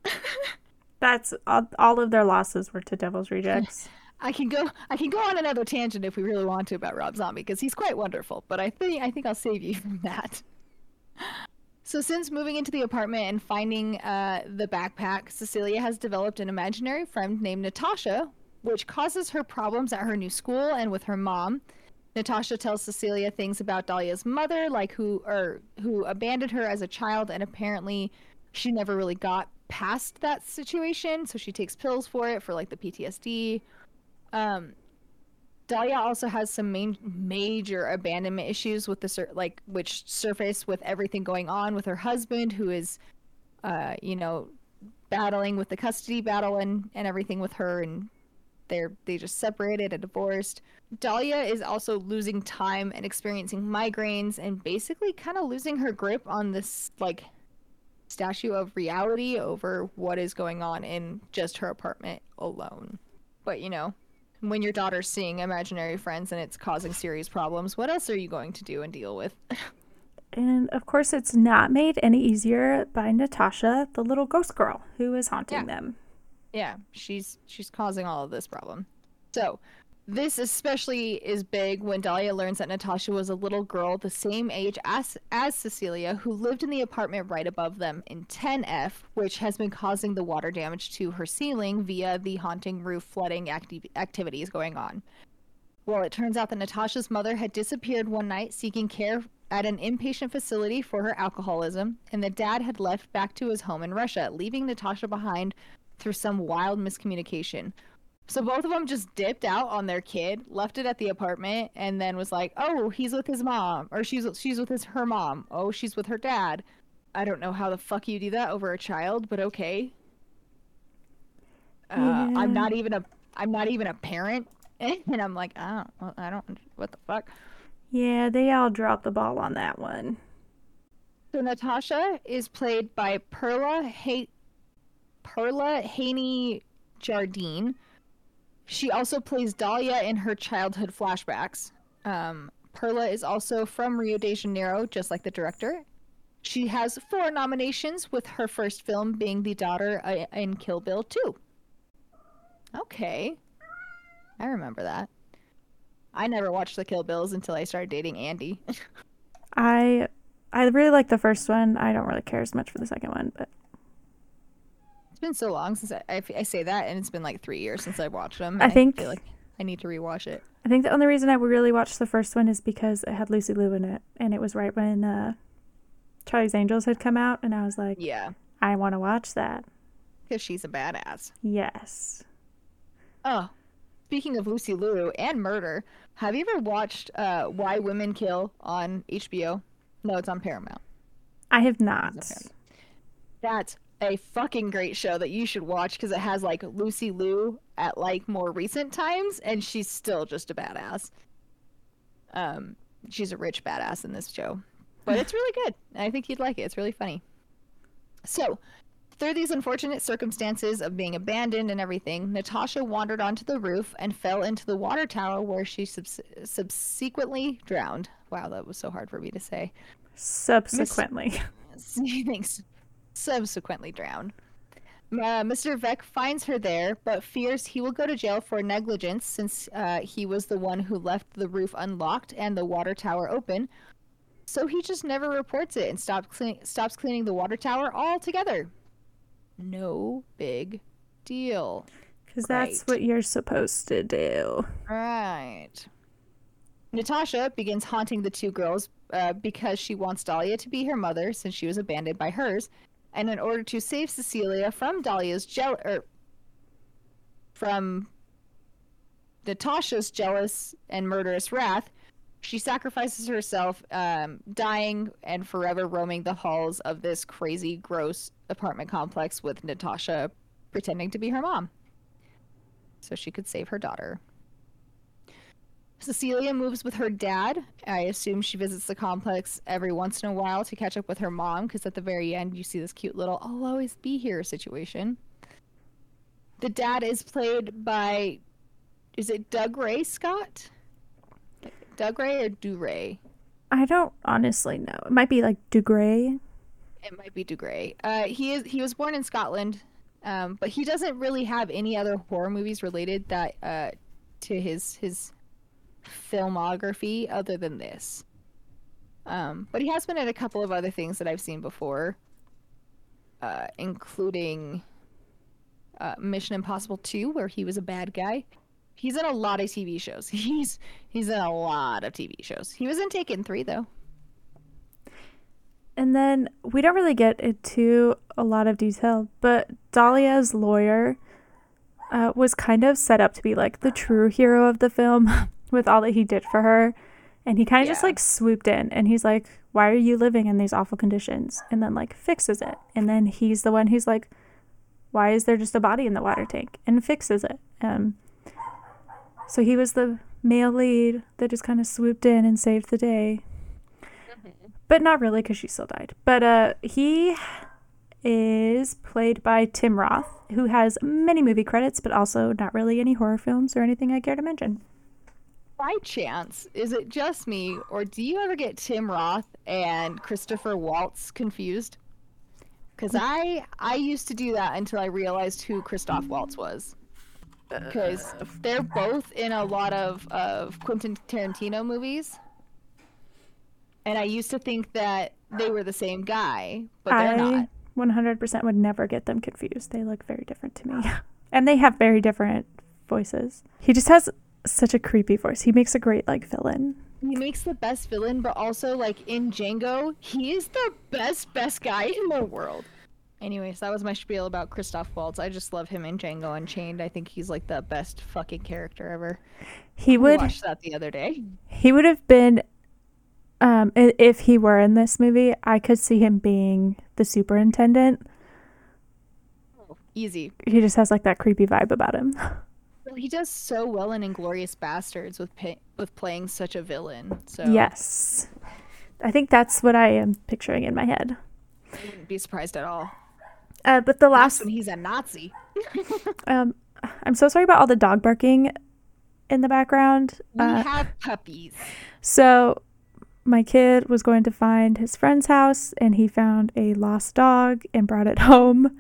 That's all, all of their losses were to Devil's Rejects. I can go I can go on another tangent if we really want to about Rob Zombie because he's quite wonderful, but I think I think I'll save you from that. So since moving into the apartment and finding uh, the backpack, Cecilia has developed an imaginary friend named Natasha, which causes her problems at her new school and with her mom. Natasha tells Cecilia things about Dahlia's mother, like who or who abandoned her as a child, and apparently she never really got past that situation. So she takes pills for it for like the PTSD. Um, Dahlia also has some main, major abandonment issues with the sur- like which surface with everything going on with her husband, who is, uh, you know, battling with the custody battle and and everything with her, and they're they just separated and divorced. Dahlia is also losing time and experiencing migraines and basically kind of losing her grip on this like statue of reality over what is going on in just her apartment alone. But you know, when your daughter's seeing imaginary friends and it's causing serious problems, what else are you going to do and deal with? And of course, it's not made any easier by Natasha, the little ghost girl who is haunting Yeah. them. yeah, she's she's causing all of this problem. So, this especially is big when Dahlia learns that Natasha was a little girl the same age as as Cecilia who lived in the apartment right above them in 10F, which has been causing the water damage to her ceiling via the haunting roof flooding acti- activities going on. Well, it turns out that Natasha's mother had disappeared one night seeking care at an inpatient facility for her alcoholism, and the dad had left back to his home in Russia, leaving Natasha behind through some wild miscommunication. So both of them just dipped out on their kid, left it at the apartment, and then was like, "Oh, he's with his mom, or she's she's with his her mom. Oh, she's with her dad." I don't know how the fuck you do that over a child, but okay. Uh, Yeah. I'm not even a I'm not even a parent, and I'm like, I don't, well, I don't, what the fuck. Yeah, they all dropped the ball on that one. So Natasha is played by Perla Hay- Perla Haney Jardine. She also plays Dahlia in her childhood flashbacks. Um, Perla is also from Rio de Janeiro, just like the director. She has four nominations, with her first film being the daughter uh, in Kill Bill 2. Okay. I remember that. I never watched the Kill Bills until I started dating Andy. I I really like the first one. I don't really care as much for the second one, but It's been so long since I, I, I say that, and it's been like three years since I've watched them. I think- feel like I need to rewatch it. I think the only reason I really watched the first one is because it had Lucy Liu in it, and it was right when uh, Charlie's Angels had come out, and I was like, Yeah, I want to watch that. because she's a badass. Yes. Oh, speaking of Lucy Liu and murder, have you ever watched uh, Why Women Kill on HBO? No, it's on Paramount. I have not. That's a fucking great show that you should watch because it has like Lucy Liu at like more recent times, and she's still just a badass. Um, she's a rich badass in this show, but it's really good. I think you'd like it. It's really funny. So, through these unfortunate circumstances of being abandoned and everything, Natasha wandered onto the roof and fell into the water tower where she subs- subsequently drowned. Wow, that was so hard for me to say. Subsequently. Thanks. Subsequently drown. Uh, Mr. Veeck finds her there, but fears he will go to jail for negligence since uh, he was the one who left the roof unlocked and the water tower open. So he just never reports it and stops clean- stops cleaning the water tower altogether. No big deal. Because that's what you're supposed to do. Right. Natasha begins haunting the two girls uh, because she wants Dahlia to be her mother since she was abandoned by hers, and in order to save Cecilia from Dahlia's jeal er, from Natasha's jealous and murderous wrath, she sacrifices herself, um, dying and forever roaming the halls of this crazy, gross apartment complex with Natasha pretending to be her mom, so she could save her daughter. Cecilia moves with her dad. I assume she visits the complex every once in a while to catch up with her mom because at the very end you see this cute little I'll always be here situation. The dad is played by is it Doug Ray Scott? Doug Ray or Du Ray? I don't honestly know. It might be like Dugray. It might be Du Gray. Uh, he is he was born in Scotland, um, but he doesn't really have any other horror movies related that uh, to his his filmography other than this. Um, but he has been in a couple of other things that I've seen before, uh, including uh, Mission Impossible 2, where he was a bad guy. He's in a lot of TV shows. He's he's in a lot of TV shows. He was in Taken 3 though. And then we don't really get into a lot of detail, but Dahlia's lawyer uh, was kind of set up to be like the true hero of the film with all that he did for her. And he kind of just like swooped in and he's like, Why are you living in these awful conditions? And then like fixes it. And then he's the one who's like, Why is there just a body in the water tank? And fixes it. Um, so he was the male lead that just kind of swooped in and saved the day but not really because she still died. But uh, he is played by Tim Roth, who has many movie credits, but also not really any horror films or anything I care to mention. By chance, is it just me, or do you ever get Tim Roth and Christopher Waltz confused? Because I I used to do that until I realized who Christoph Waltz was. Uh, because uh, uh, they're both in a lot of of Quentin Tarantino movies, and I used to think that they were the same guy, but they're I not. 100% would never get them confused. They look very different to me. and they have very different voices. He just has such a creepy voice. He makes a great like villain. He makes the best villain, but also like in Django, he is the best best guy in the world. Anyways, that was my spiel about Christoph Waltz. I just love him in Django Unchained. I think he's like the best fucking character ever. He would watched that the other day. he would have been um if he were in this movie, I could see him being the superintendent. Oh, Easy. He just has like that creepy vibe about him. He does so well in Inglourious Basterds with pay- with playing such a villain. So Yes. I think that's what I am picturing in my head. I wouldn't be surprised at all. Uh, but the Last when he's a Nazi. um, I'm so sorry about all the dog barking in the background. We Uh, have puppies. so my kid was going to find his friend's house and he found a lost dog and brought it home.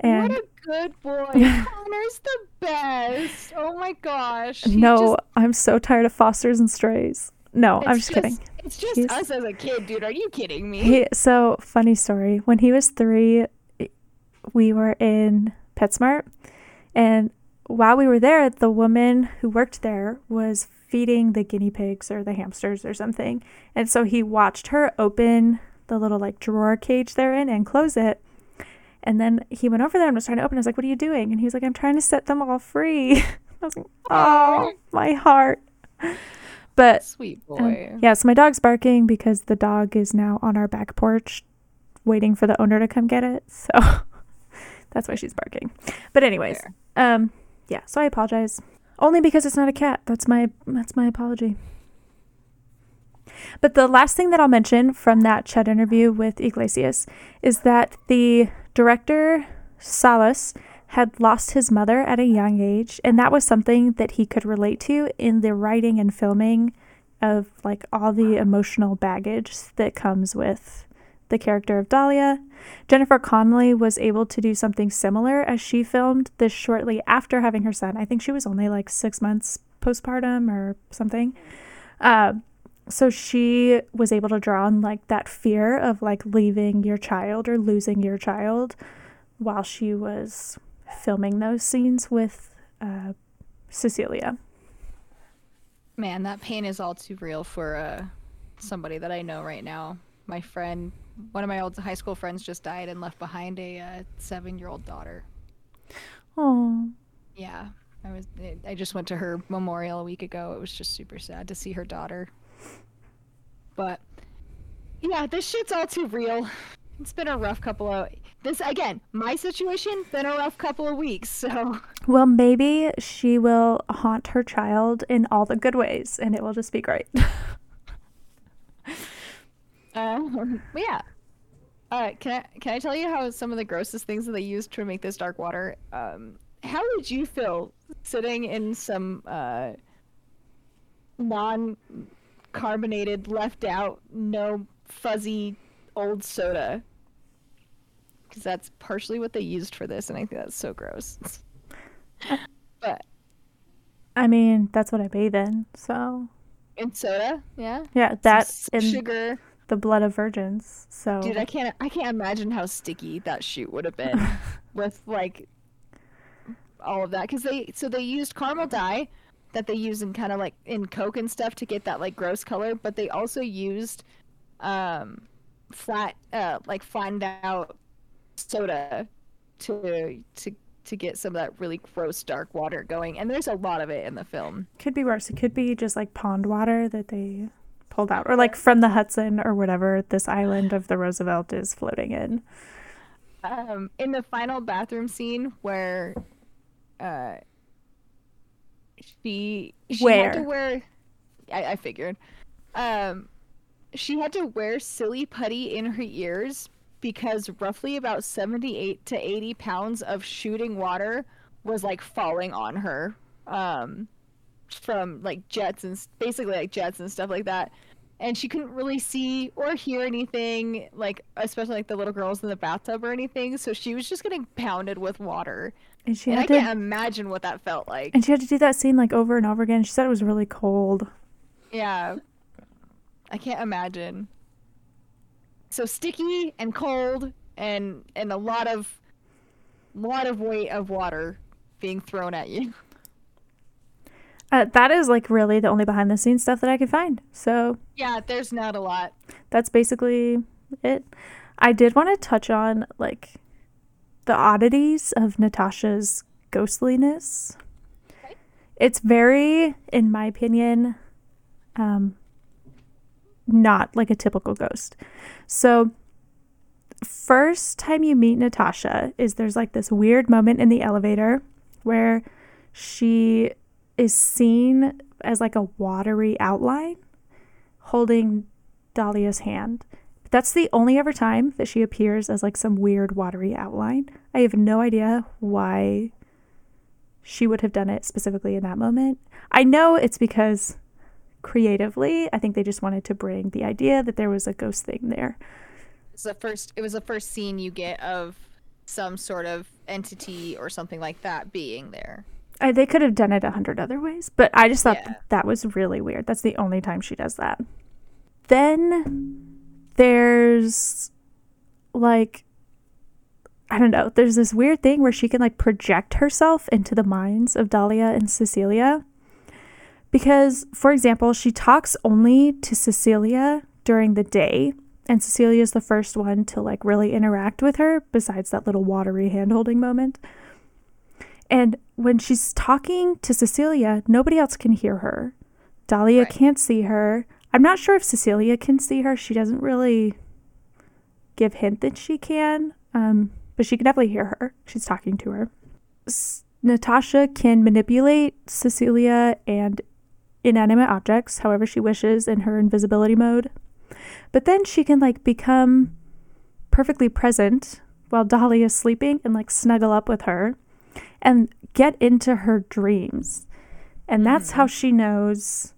And what a good boy. Connor's the best. Oh my gosh. He's no, just- I'm so tired of fosters and strays. No, I'm it's just kidding. It's just He's- us as a kid, dude. Are you kidding me? He, so funny story. When he was three, we were in PetSmart, and while we were there, the woman who worked there was feeding the guinea pigs or the hamsters or something, and so he watched her open the little like drawer cage they're in and close it. And then he went over there and was trying to open. I was like, "What are you doing?" And he was like, "I'm trying to set them all free." I was like, "Oh, my heart." But Sweet um, boy. yeah, so my dog's barking because the dog is now on our back porch waiting for the owner to come get it. So that's why she's barking. But anyways, Fair. um yeah, so I apologize. Only because it's not a cat. That's my that's my apology. But the last thing that I'll mention from that chat interview with Yglesias is that the director Salles had lost his mother at a young age, and that was something that he could relate to in the writing and filming of like all the emotional baggage that comes with the character of Dahlia. Jennifer Connelly was able to do something similar as she filmed this shortly after having her son. I think she was only like six months postpartum or something. Uh, so she was able to draw on like that fear of like leaving your child or losing your child while she was filming those scenes with uh, Cecilia. Man, that pain is all too real for uh, somebody that I know right now. My friend, one of my old high school friends, just died and left behind a uh, seven-year-old daughter. Oh, Yeah, I was. I just went to her memorial a week ago. It was just super sad to see her daughter. But yeah, this shit's all too real. It's been a rough couple of this again. My situation been a rough couple of weeks. So well, maybe she will haunt her child in all the good ways, and it will just be great. Um, yeah. Uh, can I can I tell you how some of the grossest things that they used to make this dark water? Um, how would you feel sitting in some uh, non-carbonated, left out, no fuzzy old soda? Because that's partially what they used for this, and I think that's so gross. but I mean, that's what I bathe in. So in soda, yeah, yeah, Some that in sugar. the blood of virgins. So Dude, I can't I can't imagine how sticky that shoot would have been with like all of that because they so they used caramel dye that they use in kind of like in Coke and stuff to get that like gross color, but they also used um flat uh like flattened out soda to to to get some of that really gross dark water going and there's a lot of it in the film. could be worse. It could be just like pond water that they pulled out, or like from the Hudson or whatever this island of the Roosevelt is floating in. um, in the final bathroom scene where uh, she she had to wear I, I figured um, she had to wear silly putty in her ears because roughly about 78 to 80 pounds of shooting water was like falling on her um, from like jets and basically like jets and stuff like that. And she couldn't really see or hear anything like especially like the little girls in the bathtub or anything. So she was just getting pounded with water And she and i had to can't imagine what that felt like and she had to do that scene like over and over again. She said it was really cold. yeah i can't imagine so sticky and cold and and a lot of lot of weight of water being thrown at you Uh, that is like really the only behind the scenes stuff that I could find. So yeah there's not a lot that's basically it. I did want to touch on like the oddities of Natasha's ghostliness. It's very, in my opinion, um, not like a typical ghost. So first time you meet Natasha is there's like this weird moment in the elevator where she is seen as like a watery outline holding Dahlia's hand. That's the only ever time that she appears as like some weird watery outline. I have no idea why she would have done it specifically in that moment. I know it's because creatively, I think they just wanted to bring the idea that there was a ghost thing there. It's the first it was the first scene you get of some sort of entity or something like that being there. I, they could have done it a hundred other ways, but I just thought Yeah. that was really weird. That's the only time she does that. Then there's like I don't know. There's this weird thing where she can like project herself into the minds of Dahlia and Cecilia. Because, for example, she talks only to Cecilia during the day, and Cecilia is the first one to like really interact with her, besides that little watery hand holding moment. And when she's talking to Cecilia, nobody else can hear her. Dahlia Right. can't see her. I'm not sure if Cecilia can see her. She doesn't really give hint that she can, um, but she can definitely hear her. She's talking to her. S- Natasha can manipulate Cecilia and inanimate objects however she wishes in her invisibility mode. But then she can like become perfectly present while Dolly is sleeping and like snuggle up with her and get into her dreams. And that's how she knows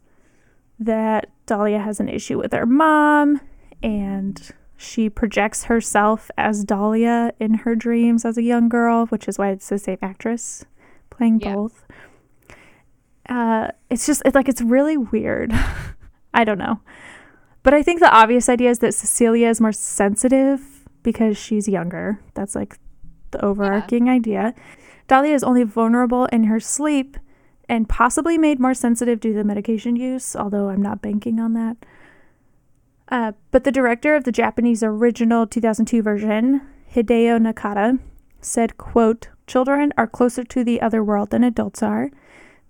that Dahlia has an issue with her mom and she projects herself as Dahlia in her dreams as a young girl, which is why it's the same actress playing Yeah. both. Uh, it's just it's like it's really weird. I don't know. But I think the obvious idea is that Cecilia is more sensitive because she's younger. That's like the overarching idea. Dahlia is only vulnerable in her sleep and possibly made more sensitive due to the medication use, although I'm not banking on that. Uh, but the director of the Japanese original 2002 version, Hideo Nakata, said, quote, Children are closer to the other world than adults are.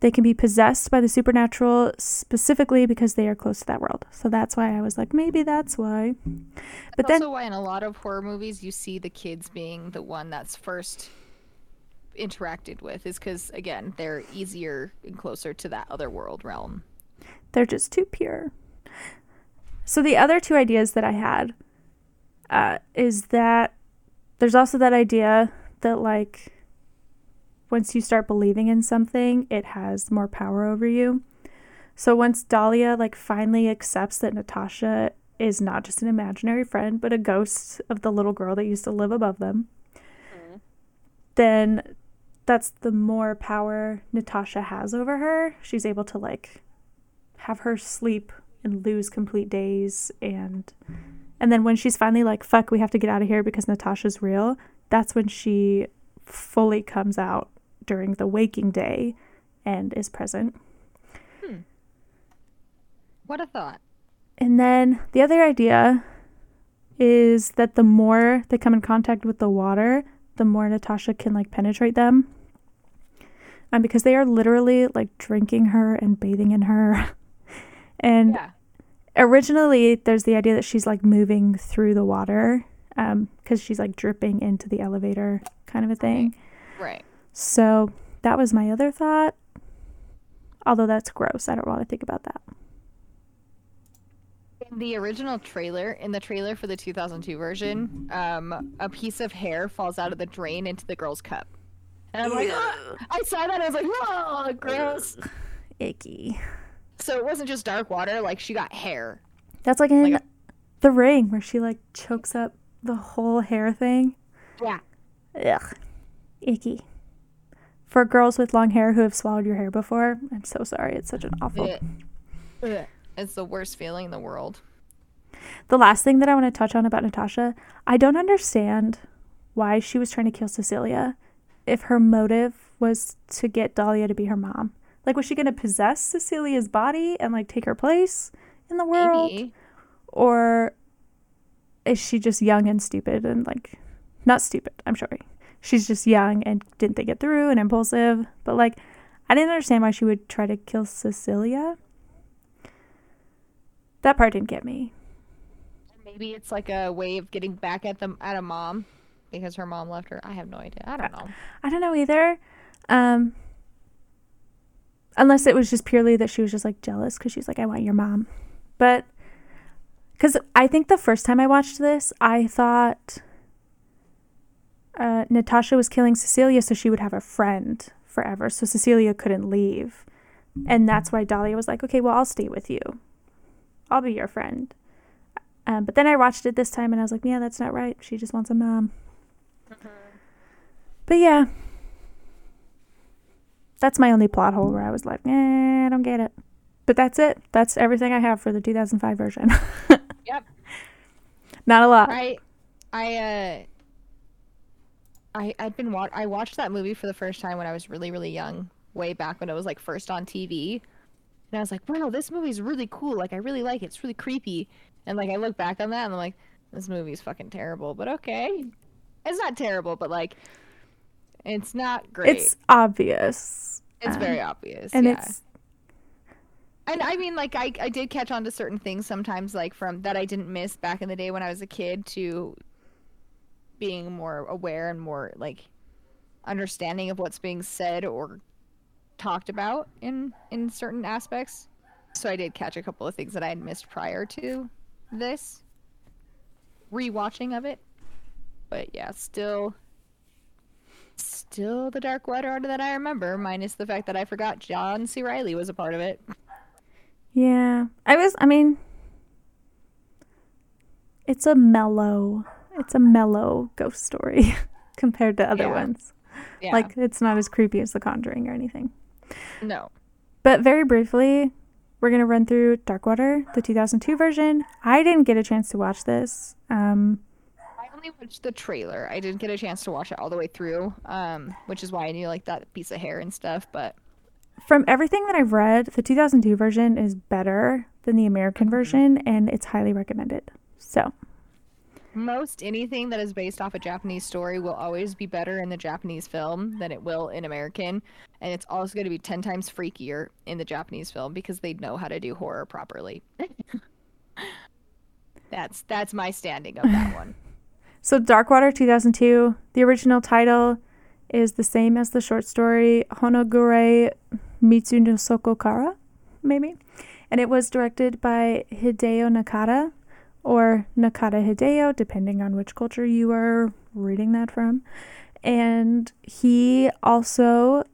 They can be possessed by the supernatural specifically because they are close to that world. So that's why I was like, maybe that's why. But That's then also why in a lot of horror movies you see the kids being the one that's first interacted with is because again they're easier and closer to that other world realm. they're just too pure. So the other two ideas that I had uh, is that there's also that idea that like once you start believing in something, it has more power over you. So once Dahlia like finally accepts that Natasha is not just an imaginary friend, but a ghost of the little girl that used to live above them, then that's the more power Natasha has over her. She's able to like have her sleep and lose complete days and and then when she's finally like fuck we have to get out of here because Natasha's real, that's when she fully comes out during the waking day and is present. Hmm. What a thought. And then the other idea is that the more they come in contact with the water, the more Natasha can like penetrate them. And because they are literally like drinking her and bathing in her. And Yeah. originally there's the idea that she's like moving through the water um because she's like dripping into the elevator kind of a thing. Right. So that was my other thought. Although that's gross. I don't want to think about that. In the original trailer, in the trailer for the 2002 version, um, a piece of hair falls out of the drain into the girl's cup. And I'm like, "Ah!" I saw that, I was like, oh, gross. Icky. So it wasn't just dark water, like she got hair. That's like in Like a- the ring where she like chokes up the whole hair thing. Yeah. Ugh. Icky. For girls with long hair who have swallowed your hair before, I'm so sorry. It's such an awful. It's the worst feeling in the world. The last thing that I want to touch on about Natasha, I don't understand why she was trying to kill Cecilia if her motive was to get Dahlia to be her mom. Like, was she going to possess Cecilia's body and like take her place in the world? Maybe. Or is she just young and stupid and like, not stupid, I'm sorry. She's just young and didn't think it through and impulsive. But like, I didn't understand why she would try to kill Cecilia. That part didn't get me. maybe it's like a way of getting back at them at a mom because her mom left her. I have no idea. I don't know. I don't know either. Um, unless it was just purely that she was just like jealous because she's like, I want your mom. But because I think the first time I watched this, I thought uh, Natasha was killing Cecilia so she would have a friend forever. So Cecilia couldn't leave. And that's why Dahlia was like, okay, well, I'll stay with you. I'll be your friend. Um, but then I watched it this time and I was like, yeah, that's not right. She just wants a mom. But yeah, that's my only plot hole where I was like, eh, I don't get it. But that's it. That's everything I have for the 2005 version. Yep. Not a lot. I, I, uh, I, I'd been wa- I watched that movie for the first time when I was really, really young, way back when it was like first on TV, and I was like, wow, this movie's really cool. Like, I really like it. It's really creepy. And like, I look back on that and I'm like, this movie's fucking terrible. But okay, it's not terrible, but like, it's not great. It's obvious. It's um, very obvious. And yeah. it's And I mean, like, I, I did catch on to certain things sometimes, like, from that I didn't miss back in the day when I was a kid to being more aware and more, like, understanding of what's being said or talked about in, in certain aspects. So I did catch a couple of things that I had missed prior to this rewatching of it. But yeah, still, still the Dark Water Order that I remember, minus the fact that I forgot John C. Reilly was a part of it. yeah. I was. I mean, it's a mellow. It's a mellow ghost story compared to other Yeah. ones. Yeah. Like it's not as creepy as The Conjuring or anything. no. But very briefly, we're gonna run through Darkwater, the 2002 version. I didn't get a chance to watch this. Um, only watched the trailer. I didn't get a chance to watch it all the way through, um, which is why I knew like that piece of hair and stuff. But from everything that I've read, the 2002 version is better than the American version, and it's highly recommended. So, most anything that is based off a Japanese story will always be better in the Japanese film than it will in American, and it's also going to be ten times freakier in the Japanese film because they know how to do horror properly. that's that's my standing of that one. So Darkwater 2002, the original title is the same as the short story Honogure Mitsu no Sokokara, maybe. And it was directed by Hideo Nakata or Nakata Hideo, depending on which culture you are reading that from. And he also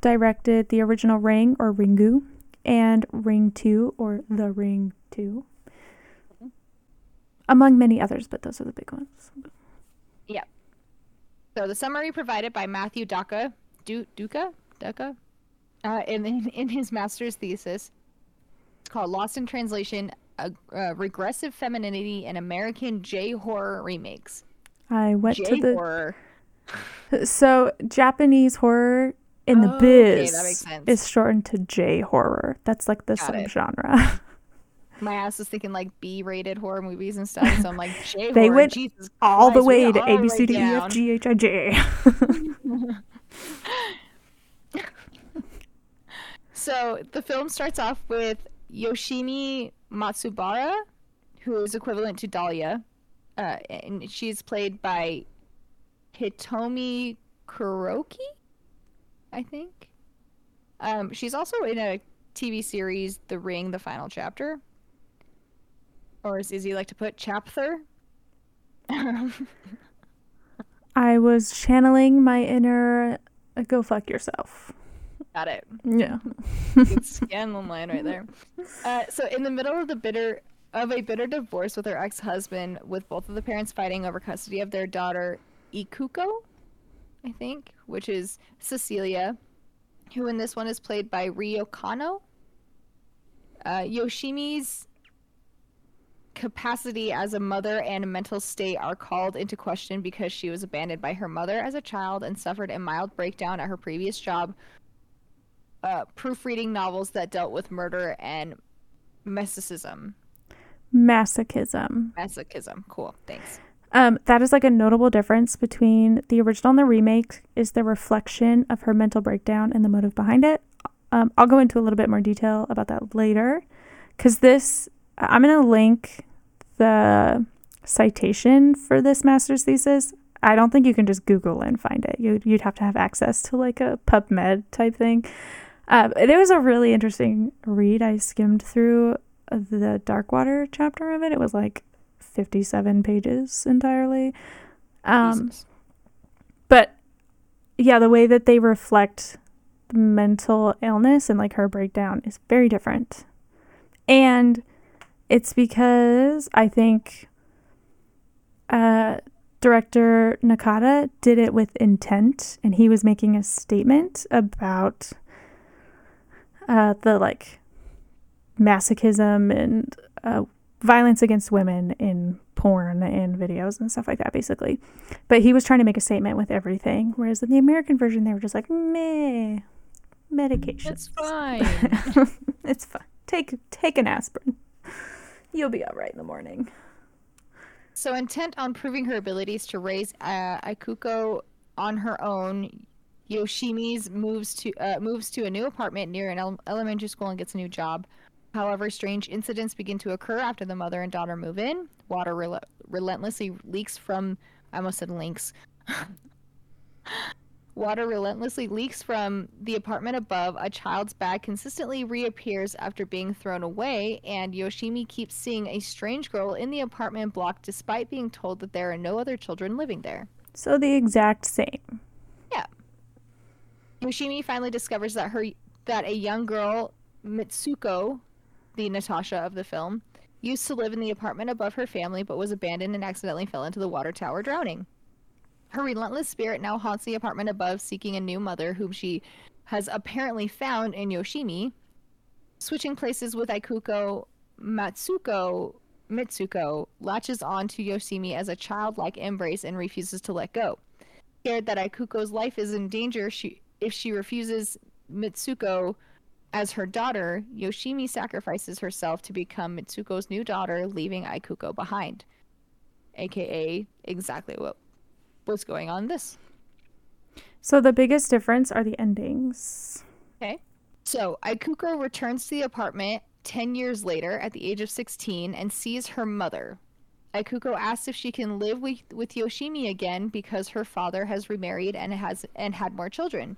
directed the original Ring or Ringu and Ring 2 or The Ring 2. Among many others, but those are the big ones. Yep. So the summary provided by Matthew Daka, du- Duca, Duca, uh, in, in in his master's thesis, it's called "Lost in Translation: a, uh, Regressive Femininity and American J horror remakes." I went J to the horror. So Japanese horror in the Oh, biz sense. is shortened to J horror. That's like the Got subgenre. My ass is thinking like B-rated horror movies and stuff, so I'm like J. They went Jesus all the Christ, we way to A the B C D E. F G H I J. So the film starts off with Yoshimi Matsubara, who is equivalent to Dahlia, uh, and she's played by Hitomi Kuroki, I think. Um, she's also in a TV series, The Ring: The Final Chapter, or as Izzy like to put, chapter. I was channeling my inner uh, go fuck yourself. Got it. Yeah. Good scan the line right there. Uh, so in the middle of the bitter of a bitter divorce with her ex-husband, with both of the parents fighting over custody of their daughter Ikuko, I think, which is Cecilia, who in this one is played by Rio Kano. Uh, Yoshimi's capacity as a mother and mental state are called into question because she was abandoned by her mother as a child and suffered a mild breakdown at her previous job uh, proofreading novels that dealt with murder and mysticism. Masochism. Masochism. Cool. Thanks. Um, that is like a notable difference between the original and the remake is the reflection of her mental breakdown and the motive behind it. Um, I'll go into a little bit more detail about that later because this I'm going to link the citation for this master's thesis, I don't think you can just Google and find it. You'd, you'd have to have access to like a PubMed type thing. Uh, it was a really interesting read. I skimmed through the Darkwater chapter of it. It was like 57 pages entirely. Um, but yeah, the way that they reflect mental illness and like her breakdown is very different. And it's because I think uh, director Nakata did it with intent and he was making a statement about uh, the like masochism and uh, violence against women in porn and videos and stuff like that, basically. But he was trying to make a statement with everything, whereas in the American version, they were just like, meh, medication. It's fine. it's fine. Take take an aspirin. You'll be all right in the morning. So, intent on proving her abilities to raise uh, Ikuko on her own, Yoshimi's moves to uh, moves to a new apartment near an ele- elementary school and gets a new job. However, strange incidents begin to occur after the mother and daughter move in. Water rel- relentlessly leaks from. I almost said links. Water relentlessly leaks from the apartment above. A child's bag consistently reappears after being thrown away, and Yoshimi keeps seeing a strange girl in the apartment block despite being told that there are no other children living there. So the exact same. Yeah. Yoshimi finally discovers that her that a young girl, Mitsuko, the Natasha of the film, used to live in the apartment above her family but was abandoned and accidentally fell into the water tower drowning. Her relentless spirit now haunts the apartment above, seeking a new mother whom she has apparently found in Yoshimi. Switching places with Ikuko, Matsuko Mitsuko latches on to Yoshimi as a childlike embrace and refuses to let go. Scared that Ikuko's life is in danger she, if she refuses Mitsuko as her daughter, Yoshimi sacrifices herself to become Mitsuko's new daughter, leaving Ikuko behind. AKA exactly what what's going on this. So the biggest difference are the endings. Okay. So Ikuko returns to the apartment 10 years later at the age of 16 and sees her mother. Ikuko asks if she can live with, with Yoshimi again because her father has remarried and has and had more children.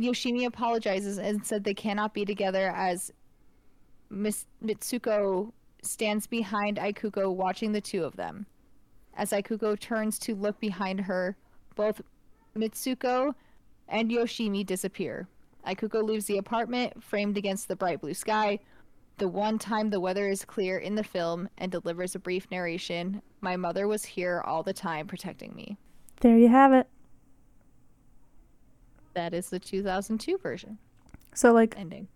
Yoshimi apologizes and said they cannot be together as Miss Mitsuko stands behind Ikuko watching the two of them. As Ikuko turns to look behind her, both Mitsuko and Yoshimi disappear. Ikuko leaves the apartment, framed against the bright blue sky. The one time the weather is clear in the film and delivers a brief narration My mother was here all the time protecting me. There you have it. That is the 2002 version So like ending.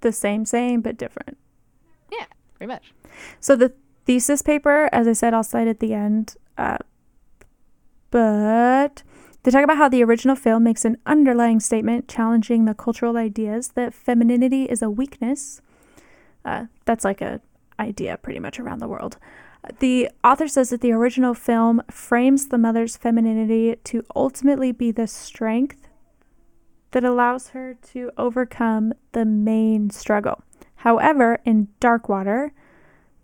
the same same but different. Yeah, pretty much. So the thesis paper, as I said, I'll cite at the end. Uh, but they talk about how the original film makes an underlying statement challenging the cultural ideas that femininity is a weakness. Uh, that's like a idea pretty much around the world. The author says that the original film frames the mother's femininity to ultimately be the strength that allows her to overcome the main struggle. However, in Darkwater,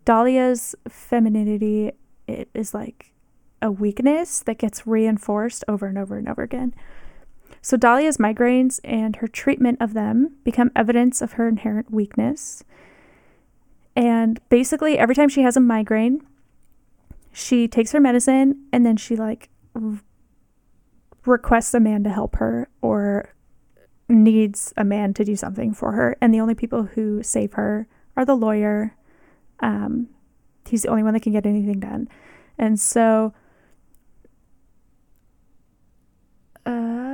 Dahlia's femininity it is like a weakness that gets reinforced over and over and over again. So Dahlia's migraines and her treatment of them become evidence of her inherent weakness. And basically every time she has a migraine, she takes her medicine and then she like r- requests a man to help her or needs a man to do something for her and the only people who save her are the lawyer um, he's the only one that can get anything done. And so, uh,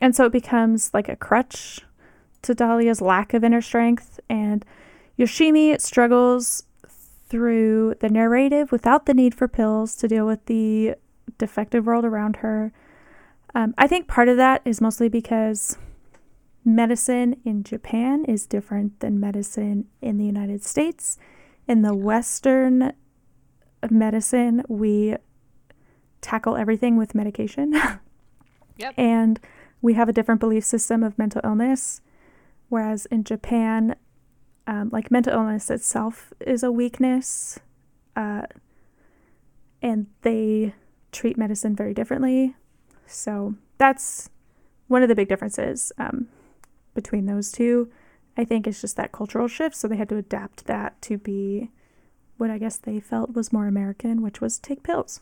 and so it becomes like a crutch to Dahlia's lack of inner strength. And Yoshimi struggles through the narrative without the need for pills to deal with the defective world around her. Um, I think part of that is mostly because medicine in Japan is different than medicine in the United States. In the Western medicine, we tackle everything with medication. Yep. and we have a different belief system of mental illness. Whereas in Japan, um, like mental illness itself is a weakness, uh, and they treat medicine very differently. So that's one of the big differences um, between those two. I think it's just that cultural shift, so they had to adapt that to be what I guess they felt was more American, which was take pills.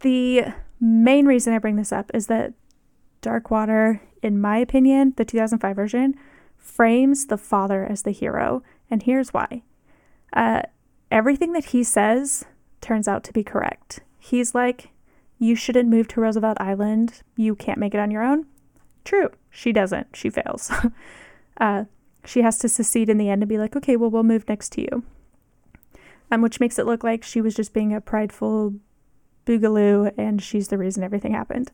The main reason I bring this up is that Dark Water, in my opinion, the 2005 version, frames the father as the hero, and here's why. Uh, everything that he says turns out to be correct. He's like, You shouldn't move to Roosevelt Island. You can't make it on your own. True. She doesn't. She fails. uh, she has to secede in the end and be like, Okay, well, we'll move next to you. Um, which makes it look like she was just being a prideful boogaloo and she's the reason everything happened.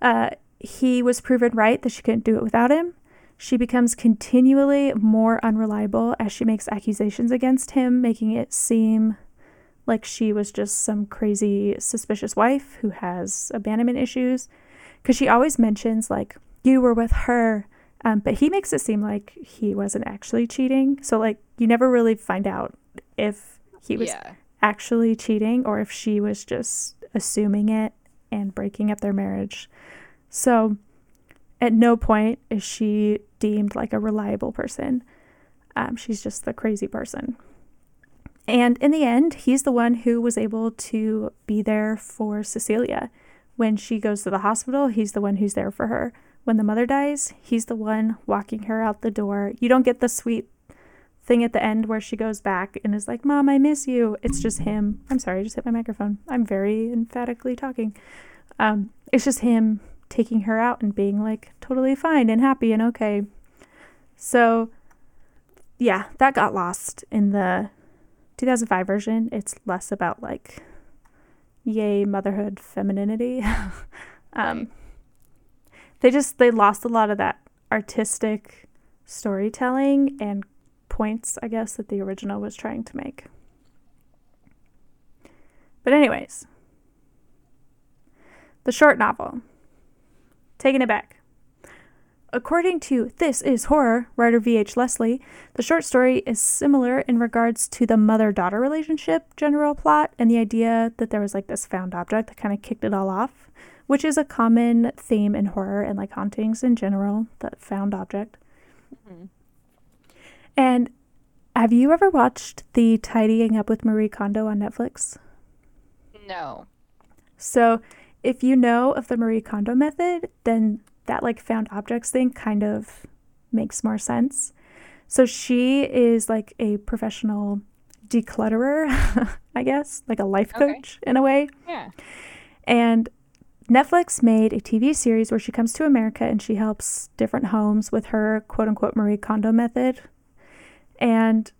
Uh, he was proven right that she couldn't do it without him. She becomes continually more unreliable as she makes accusations against him, making it seem like she was just some crazy, suspicious wife who has abandonment issues. Because she always mentions, like, you were with her, um, but he makes it seem like he wasn't actually cheating. So, like, you never really find out if he was yeah. actually cheating or if she was just assuming it and breaking up their marriage. So, at no point is she deemed like a reliable person. Um, she's just the crazy person. And in the end, he's the one who was able to be there for Cecilia. When she goes to the hospital, he's the one who's there for her. When the mother dies, he's the one walking her out the door. You don't get the sweet thing at the end where she goes back and is like, Mom, I miss you. It's just him. I'm sorry, I just hit my microphone. I'm very emphatically talking. Um, it's just him taking her out and being like totally fine and happy and okay. So, yeah, that got lost in the 2005 version. It's less about like yay motherhood femininity. um, they just they lost a lot of that artistic storytelling and points, I guess, that the original was trying to make. But anyways, the short novel Taking it back. According to This Is Horror, writer V.H. Leslie, the short story is similar in regards to the mother daughter relationship general plot and the idea that there was like this found object that kind of kicked it all off, which is a common theme in horror and like hauntings in general, that found object. Mm-hmm. And have you ever watched the Tidying Up with Marie Kondo on Netflix? No. So if you know of the Marie Kondo method, then that like found objects thing kind of makes more sense. So she is like a professional declutterer, I guess, like a life coach okay. in a way. Yeah. And Netflix made a TV series where she comes to America and she helps different homes with her quote unquote Marie Kondo method. And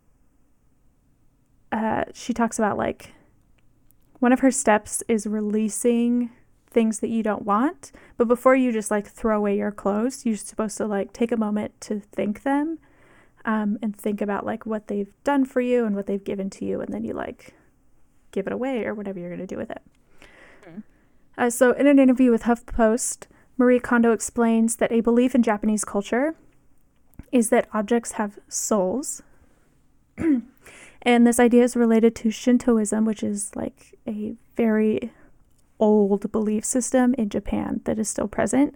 uh, she talks about like one of her steps is releasing things that you don't want. But before you just like throw away your clothes, you're supposed to like take a moment to thank them um, and think about like what they've done for you and what they've given to you. And then you like give it away or whatever you're going to do with it. Mm. Uh, so, in an interview with HuffPost, Marie Kondo explains that a belief in Japanese culture is that objects have souls. and this idea is related to Shintoism, which is like a very old belief system in Japan that is still present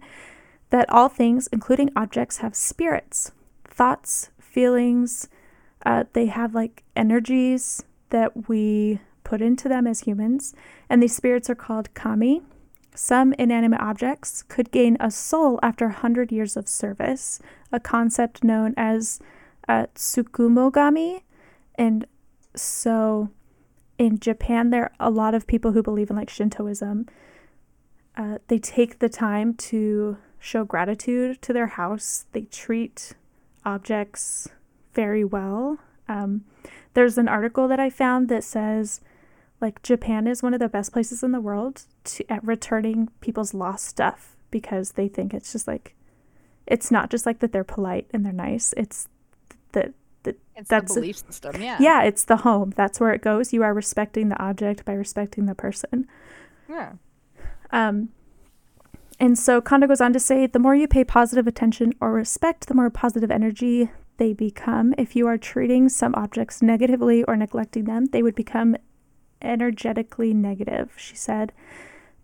that all things, including objects, have spirits, thoughts, feelings. Uh, they have like energies that we put into them as humans, and these spirits are called kami. Some inanimate objects could gain a soul after 100 years of service, a concept known as uh, tsukumogami. And so in Japan, there are a lot of people who believe in like Shintoism. Uh, they take the time to show gratitude to their house. They treat objects very well. Um, there's an article that I found that says like Japan is one of the best places in the world to, at returning people's lost stuff because they think it's just like it's not just like that they're polite and they're nice. It's that it's that's the belief system, yeah. Yeah, it's the home. That's where it goes. You are respecting the object by respecting the person. Yeah. Um, and so Kondo goes on to say the more you pay positive attention or respect, the more positive energy they become. If you are treating some objects negatively or neglecting them, they would become energetically negative, she said.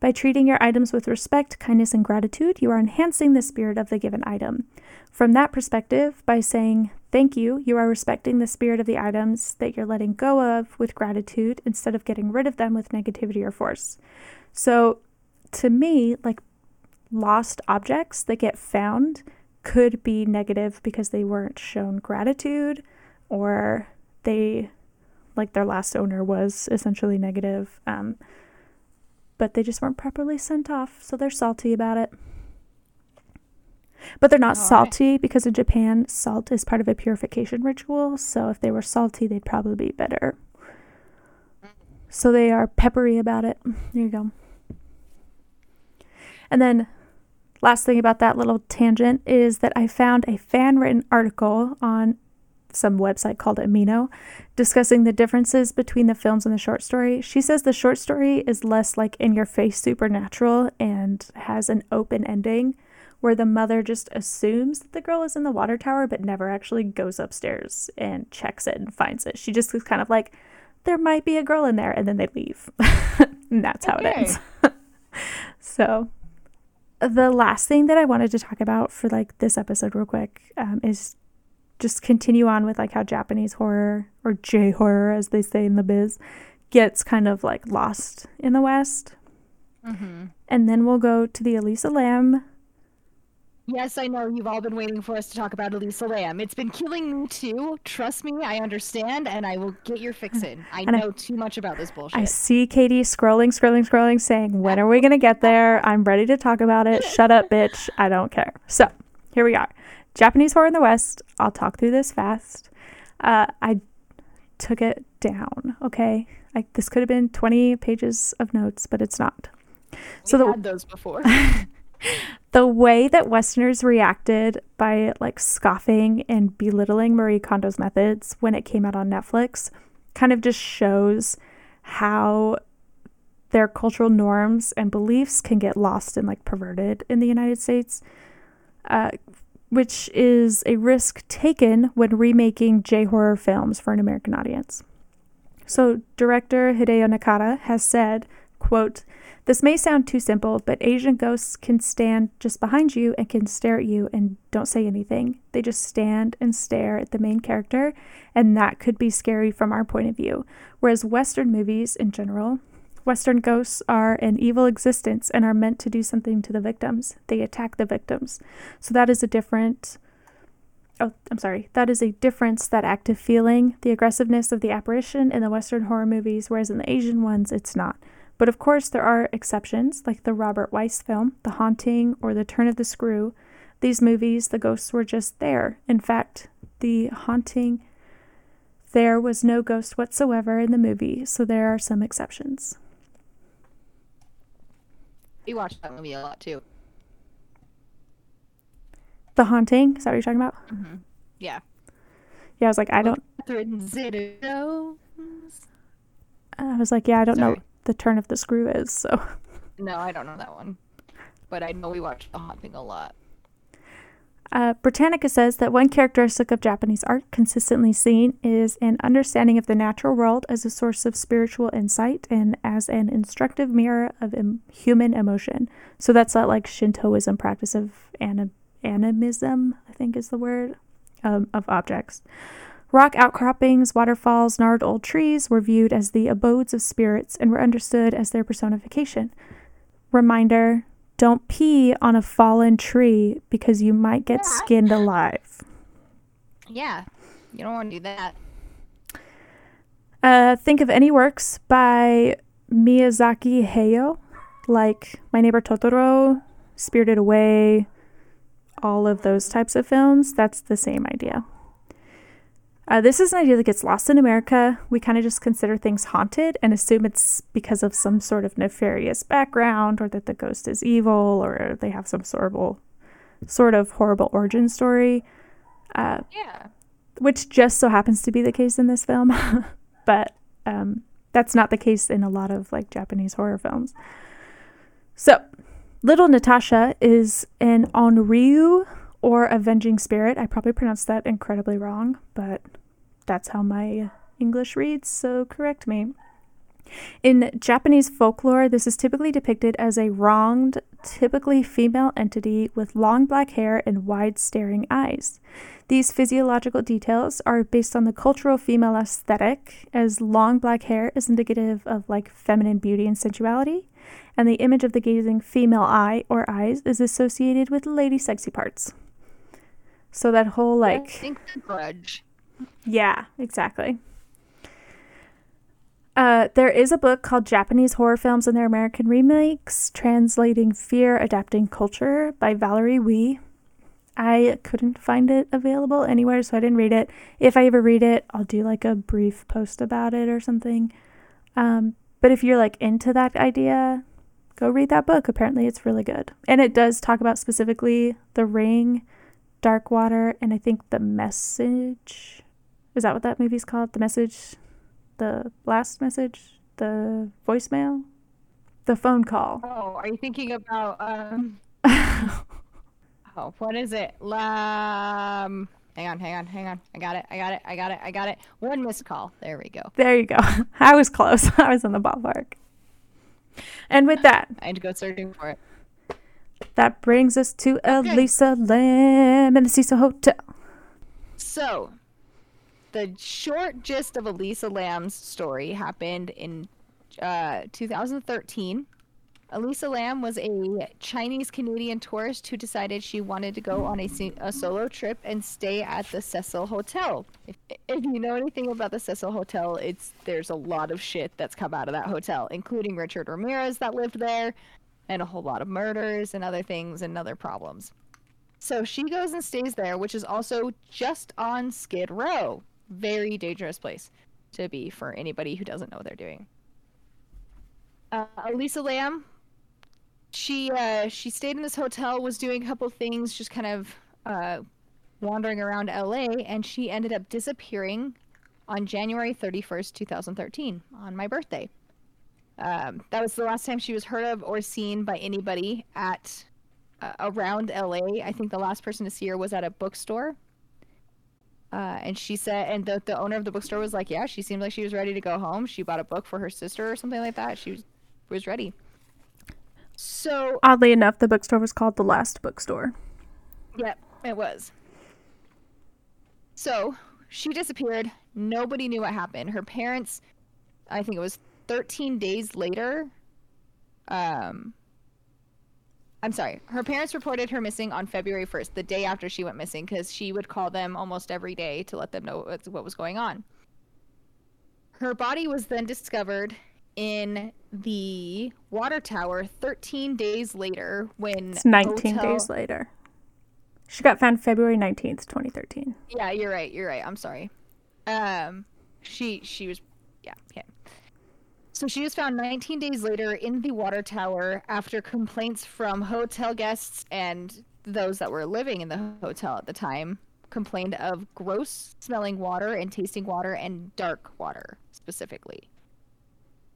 By treating your items with respect, kindness, and gratitude, you are enhancing the spirit of the given item. From that perspective, by saying thank you, you are respecting the spirit of the items that you're letting go of with gratitude instead of getting rid of them with negativity or force. So, to me, like lost objects that get found could be negative because they weren't shown gratitude or they, like their last owner was essentially negative. Um, but they just weren't properly sent off, so they're salty about it. But they're not All salty right. because in Japan, salt is part of a purification ritual. So if they were salty, they'd probably be bitter. So they are peppery about it. There you go. And then, last thing about that little tangent is that I found a fan written article on some website called Amino, discussing the differences between the films and the short story. She says the short story is less like in your face supernatural and has an open ending where the mother just assumes that the girl is in the water tower but never actually goes upstairs and checks it and finds it. She just is kind of like, there might be a girl in there, and then they leave. and that's how okay. it ends. so, the last thing that I wanted to talk about for like this episode, real quick, um, is just continue on with like how Japanese horror or J horror, as they say in the biz, gets kind of like lost in the West. Mm-hmm. And then we'll go to the Elisa Lam. Yes, I know you've all been waiting for us to talk about Elisa Lam. It's been killing me too. Trust me, I understand, and I will get your fix in. I and know I, too much about this bullshit. I see Katie scrolling, scrolling, scrolling, saying, When are we going to get there? I'm ready to talk about it. Shut up, bitch. I don't care. So, here we are. Japanese horror in the West. I'll talk through this fast. Uh, I took it down. Okay, like this could have been 20 pages of notes, but it's not. So we the, had those before. the way that Westerners reacted by like scoffing and belittling Marie Kondo's methods when it came out on Netflix kind of just shows how their cultural norms and beliefs can get lost and like perverted in the United States. Uh, which is a risk taken when remaking J horror films for an American audience. So, director Hideo Nakata has said, quote, this may sound too simple, but Asian ghosts can stand just behind you and can stare at you and don't say anything. They just stand and stare at the main character, and that could be scary from our point of view. Whereas Western movies in general, Western ghosts are an evil existence and are meant to do something to the victims. They attack the victims. So that is a different oh, I'm sorry, that is a difference, that active feeling, the aggressiveness of the apparition in the Western horror movies, whereas in the Asian ones, it's not. But of course, there are exceptions, like the Robert Wise film, The Haunting, or The Turn of the Screw. These movies, the ghosts were just there. In fact, The Haunting, there was no ghost whatsoever in the movie, so there are some exceptions. We watched that movie a lot too. The Haunting? Is that what you're talking about? Mm-hmm. Yeah. Yeah, I was like, I don't. Catherine Zeta Jones. I was like, yeah, I don't Sorry. know what the turn of the screw is, so. No, I don't know that one. But I know we watched The Haunting a lot. Uh, Britannica says that one characteristic of Japanese art consistently seen is an understanding of the natural world as a source of spiritual insight and as an instructive mirror of Im- human emotion. So that's that like Shintoism practice of anim- animism, I think is the word, um, of objects. Rock outcroppings, waterfalls, gnarled old trees were viewed as the abodes of spirits and were understood as their personification. Reminder don't pee on a fallen tree because you might get yeah. skinned alive. Yeah, you don't want to do that. Uh, think of any works by Miyazaki Hayao, like My Neighbor Totoro, Spirited Away, all of those types of films. That's the same idea. Uh, this is an idea that gets lost in America. We kind of just consider things haunted and assume it's because of some sort of nefarious background or that the ghost is evil or they have some sort of, sort of horrible origin story. Uh, yeah. Which just so happens to be the case in this film. but um, that's not the case in a lot of like Japanese horror films. So, Little Natasha is an onryu or Avenging Spirit. I probably pronounced that incredibly wrong, but that's how my English reads, so correct me. In Japanese folklore, this is typically depicted as a wronged, typically female entity with long black hair and wide staring eyes. These physiological details are based on the cultural female aesthetic, as long black hair is indicative of like feminine beauty and sensuality, and the image of the gazing female eye or eyes is associated with lady sexy parts. So that whole like I think the grudge. Yeah, exactly. Uh, there is a book called Japanese Horror Films and Their American Remakes, Translating Fear, Adapting Culture by Valerie Wee. I couldn't find it available anywhere, so I didn't read it. If I ever read it, I'll do like a brief post about it or something. Um, but if you're like into that idea, go read that book. Apparently, it's really good. And it does talk about specifically The Ring, Dark Water, and I think The Message. Is that what that movie's called? The Message? The last message? The voicemail? The phone call. Oh, are you thinking about um? oh, what is it? Um, hang on, hang on, hang on. I got it. I got it. I got it. I got it. One missed call. There we go. There you go. I was close. I was in the ballpark. And with that, I had to go searching for it. that brings us to Okay. Elisa Lam in the Cecil Hotel. So, the short gist of Elisa Lam's story happened in uh, 2013. Elisa Lam was a Chinese Canadian tourist who decided she wanted to go on a, a solo trip and stay at the Cecil Hotel. If, if you know anything about the Cecil Hotel, it's there's a lot of shit that's come out of that hotel, including Richard Ramirez that lived there, and a whole lot of murders and other things and other problems. So she goes and stays there, which is also just on Skid Row. Very dangerous place to be for anybody who doesn't know what they're doing. Uh, Elisa Lam, she uh, she stayed in this hotel, was doing a couple things, just kind of uh, wandering around LA, and she ended up disappearing on January 31st, 2013, on my birthday. Um, that was the last time she was heard of or seen by anybody at uh, around LA. I think the last person to see her was at a bookstore. Uh, and she said, and the, the owner of the bookstore was like, yeah, she seemed like she was ready to go home. She bought a book for her sister or something like that. She was, was ready. So, Oddly enough, the bookstore was called The Last Bookstore. Yep, it was. So she disappeared. Nobody knew what happened. Her parents, I think it was 13 days later. Um, I'm sorry. Her parents reported her missing on February 1st, the day after she went missing, because she would call them almost every day to let them know what, what was going on. Her body was then discovered in the water tower 13 days later when It's 19 hotel- days later. She got found February 19th, 2013. Yeah, you're right. You're right. I'm sorry. Um, she she was yeah okay. So she was found 19 days later in the water tower after complaints from hotel guests and those that were living in the hotel at the time complained of gross smelling water and tasting water and dark water specifically.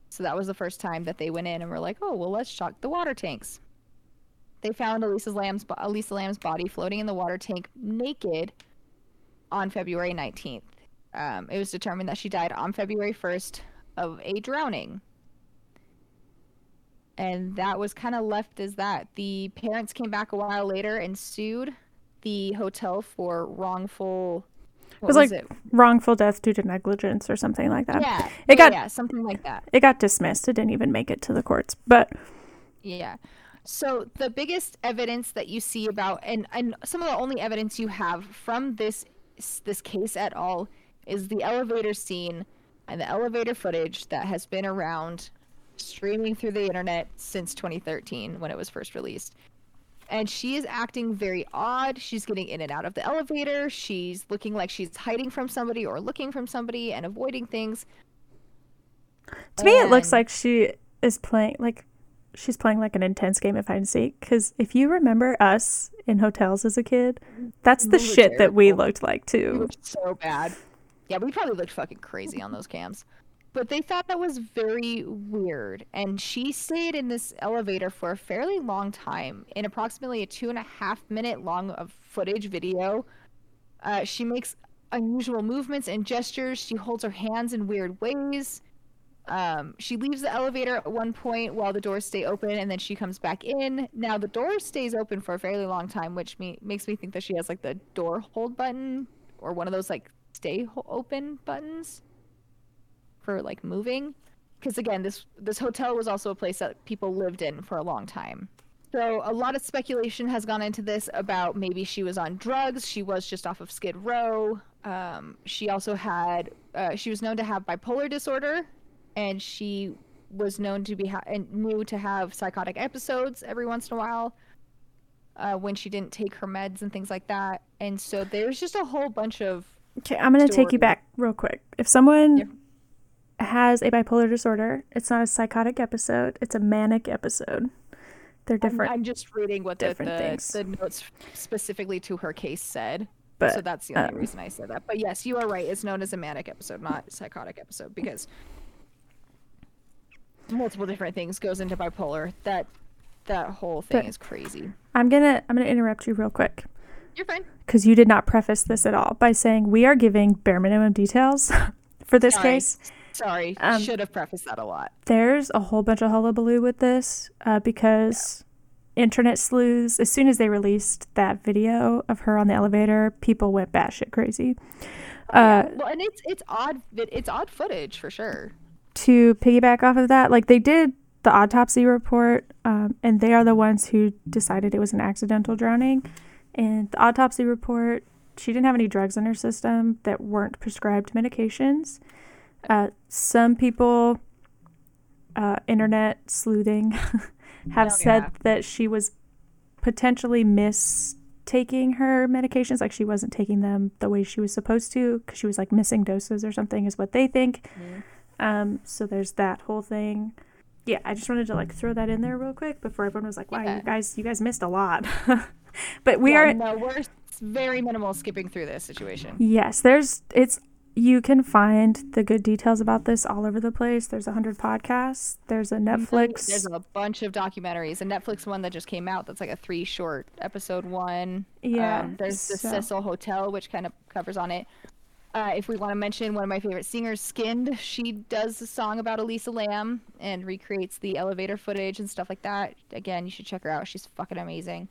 So that was the first time that they went in and were like, "Oh, well, let's shock the water tanks." They found Elisa Lam's Elisa Lam's body floating in the water tank naked on February 19th. Um, it was determined that she died on February 1st of a drowning. And that was kind of left as that. The parents came back a while later and sued the hotel for wrongful. What was was, like it? Wrongful death due to negligence or something like that. Yeah, It got- yeah, something like that. It got dismissed. It didn't even make it to the courts. But Yeah. So the biggest evidence that you see about and and some of the only evidence you have from this this case at all is the elevator scene and the elevator footage that has been around streaming through the internet since 2013 when it was first released. And she is acting very odd. She's getting in and out of the elevator. She's looking like she's hiding from somebody or looking from somebody and avoiding things. to me, it looks like she is playing, like, she's playing like an intense game of hide and seek. Because if you remember us in hotels as a kid, that's the shit that we looked like We too. so bad. Yeah, we probably looked fucking crazy on those cams. But they thought that was very weird. And she stayed in this elevator for a fairly long time, in approximately a two and a half minute long of footage video. Uh, she makes unusual movements and gestures. She holds her hands in weird ways. Um, she leaves the elevator at one point while the doors stay open, and then she comes back in. Now the door stays open for a fairly long time, which me- makes me think that she has like the door hold button or one of those like stay open buttons for like moving. Because again, this this hotel was also a place that people lived in for a long time. So a lot of speculation has gone into this about maybe she was on drugs. She was just off of Skid Row. Um, she also had uh, she was known to have bipolar disorder, and she was known to be ha- and knew to have psychotic episodes every once in a while uh, when she didn't take her meds and things like that. And so there's just a whole bunch of Okay, I'm gonna take you back real quick. If someone Yeah. has a bipolar disorder, it's not a psychotic episode; it's a manic episode. They're I'm- different, I'm, just reading what the, different the, things. the notes specifically to her case said. but so that's the only um, reason I said that. But yes, you are right. It's known as a manic episode, not psychotic episode, because multiple different things goes into bipolar. That that whole thing is crazy. I'm gonna I'm gonna interrupt you real quick You're fine. because you did not preface this at all by saying we are giving bare minimum details for this Sorry. case. Sorry, Um, should have prefaced that a lot. There's a whole bunch of hullabaloo with this uh, because internet sleuths, as soon as they released that video of her on the elevator, people went batshit crazy. Uh, Well, and it's it's odd. It's odd footage for sure. to piggyback off of that, like they did the autopsy report, um, and they are the ones who decided it was an accidental drowning. And the autopsy report, she didn't have any drugs in her system that weren't prescribed medications. Uh, some people, uh, internet sleuthing, have Oh, said yeah. that she was potentially mistaking her medications, like she wasn't taking them the way she was supposed to, because she was like missing doses or something, is what they think. Um, so there's that whole thing. Yeah, I just wanted to like throw that in there real quick before everyone was like, "Wow, Yeah. you guys, you guys missed a lot." but we Yeah, are no, we're very minimal skipping through this situation. yes, there's it's you can find the good details about this all over the place. There's a hundred podcasts. There's a Netflix. There's a bunch of documentaries. A Netflix one that just came out that's like a three short episode one. yeah, Um, there's the so- Cecil Hotel, which kind of covers on it. Uh, if we want to mention one of my favorite singers, Skinned, she does a song about Elisa Lam and recreates the elevator footage and stuff like that. Again, you should check her out. She's fucking amazing.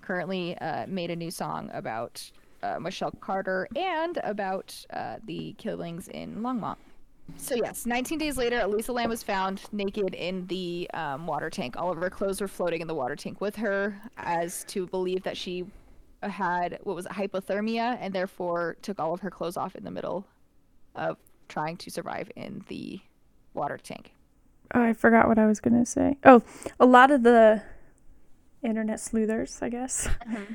Currently uh, made a new song about uh, Michelle Carter and about uh, the killings in Longmont. So yes, 19 days later, Elisa Lam was found naked in the um, water tank. All of her clothes were floating in the water tank with her, as to believe that she had what was it, hypothermia, and therefore took all of her clothes off in the middle of trying to survive in the water tank. Oh, I forgot what I was gonna say. Oh, a lot of the internet sleuthers, I guess. Mm-hmm.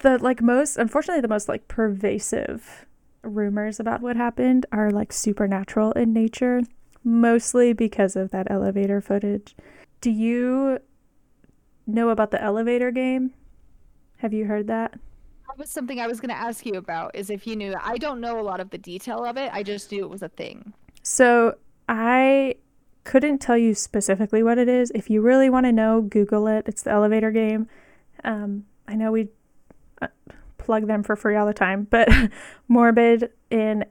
The like most, unfortunately, the most like pervasive rumors about what happened are like supernatural in nature, mostly because of that elevator footage. Do you know about the elevator game? Have you heard that? That was something I was going to ask you about. Is if you knew. I don't know a lot of the detail of it. I just knew it was a thing. So I couldn't tell you specifically what it is. If you really want to know, Google it. It's the elevator game. Um, I know we uh, plug them for free all the time, but Morbid in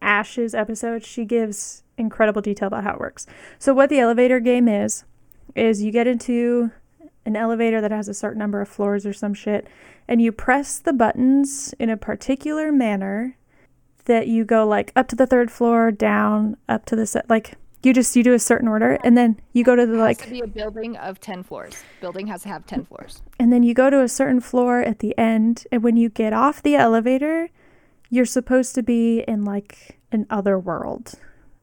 Ash's episode, she gives incredible detail about how it works. So what the elevator game is is you get into an elevator that has a certain number of floors or some shit and you press the buttons in a particular manner that you go like up to the third floor, down, up to the set like you just you do a certain order and then you go to the It has like to be a building of 10 floors. Building has to have 10 floors. and then you go to a certain floor at the end and when you get off the elevator you're supposed to be in like an other world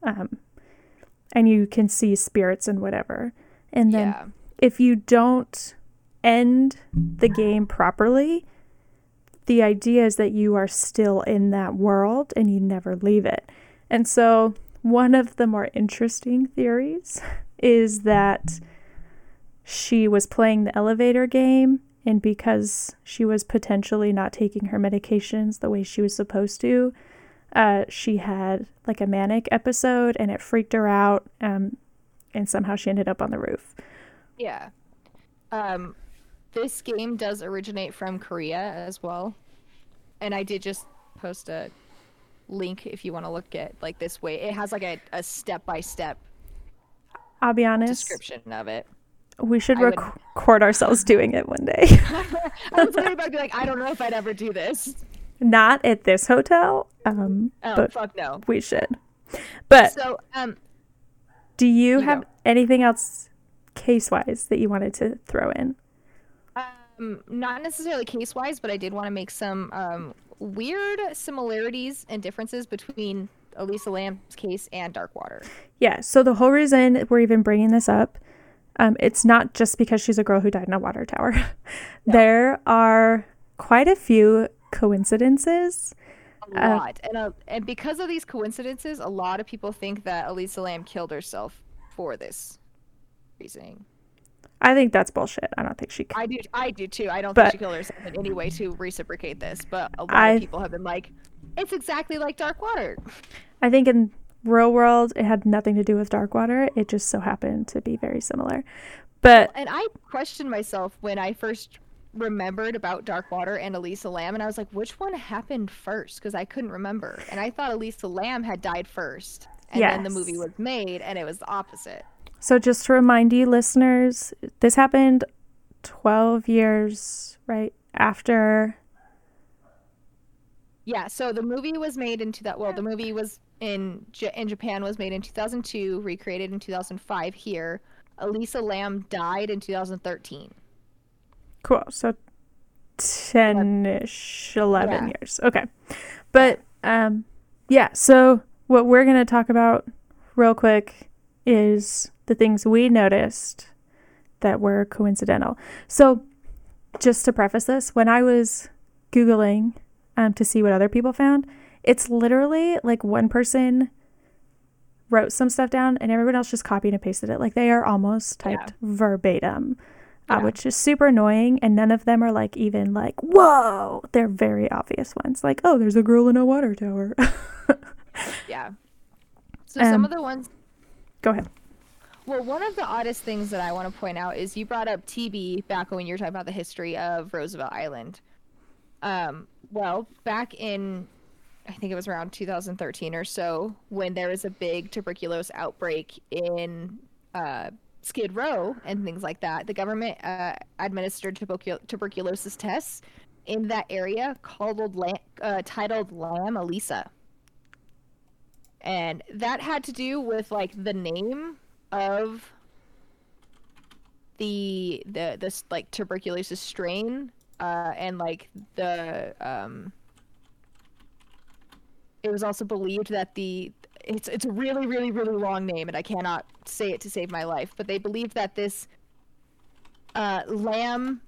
um, and you can see spirits and whatever and then yeah. If you don't end the game properly the idea is that you are still in that world and you never leave it. And so one of the more interesting theories is that she was playing the elevator game and because she was potentially not taking her medications the way she was supposed to uh, she had like a manic episode and it freaked her out um, and somehow she ended up on the roof Yeah. Um, this game does originate from Korea as well. And I did just post a link if you want to look at like this way. It has like a, a step by step I'll be honest. description of it. We should I would- record ourselves doing it one day. I was thinking about being like, I don't know if I'd ever do this. Not at this hotel, um, Oh but fuck no. we should. But So um do you you have go. anything else case wise that you wanted to throw in? um not necessarily case wise, but I did want to make some um weird similarities and differences between Elisa Lam's case and Darkwater. Yeah, so the whole reason we're even bringing this up, um, it's not just because she's a girl who died in a water tower. there are quite a few coincidences. A Uh, lot. And uh, and because of these coincidences, a lot of people think that Elisa Lam killed herself for this reasoning. I think that's bullshit. I don't think she. I do I do too. I don't But- think she killed herself in any way to reciprocate this, but a lot I- of people have been like, it's exactly like Dark Water." I think in real world it had nothing to do with Dark Water. It just so happened to be very similar. But And I questioned myself when I first remembered about Dark Water and Elisa Lam, and I was like, which one happened first? Because I couldn't remember. And I thought Elisa Lam had died first. And then the movie was made, and it was the opposite. So just to remind you listeners, this happened 12 years right after Yeah, so the movie was made in two that well, the movie was in J- in Japan was made in 2002, recreated in 2005 here. Elisa Lam died in 2013. Cool. So 10 ish, 11 Yeah. years. Okay. But um, yeah, so what we're going to talk about real quick is the things we noticed that were coincidental. So just to preface this, when I was Googling um, to see what other people found, it's literally like one person wrote some stuff down and everyone else just copied and pasted it. Like they are almost typed verbatim uh, which is super annoying. And none of them are like even like, whoa. They're very obvious ones. Like, oh, there's a girl in a water tower. Yeah. So some Um, of the ones Go ahead. Well, one of the oddest things that I want to point out is you brought up TB back when you were talking about the history of Roosevelt Island. Um, well, back in, I think it was around 2013 or so, when there was a big tuberculosis outbreak in uh, Skid Row and things like that, the government uh, administered tubercul- tuberculosis tests in that area called uh, titled Lam Elisa. And that had to do with like the name of the the this like tuberculosis strain uh and like the um it was also believed that the it's it's a really really really long name and I cannot say it to save my life but they believed that this uh lamb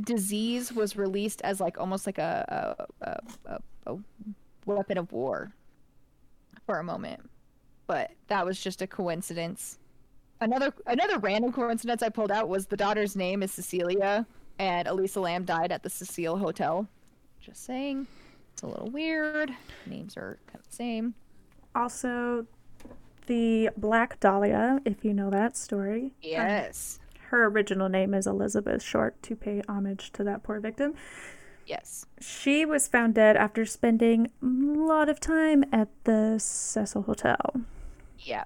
disease was released as like almost like a a, a, a, a weapon of war for a moment but that was just a coincidence another another random coincidence I pulled out was the daughter's name is Cecilia, and Elisa Lam died at the Cecil Hotel. Just saying, it's a little weird. Names are kind of the same. Also, the Black Dahlia, if you know that story. Um, yes, Her original name is Elizabeth Short to pay homage to that poor victim. Yes, She was found dead after spending a lot of time at the Cecil Hotel. yeah.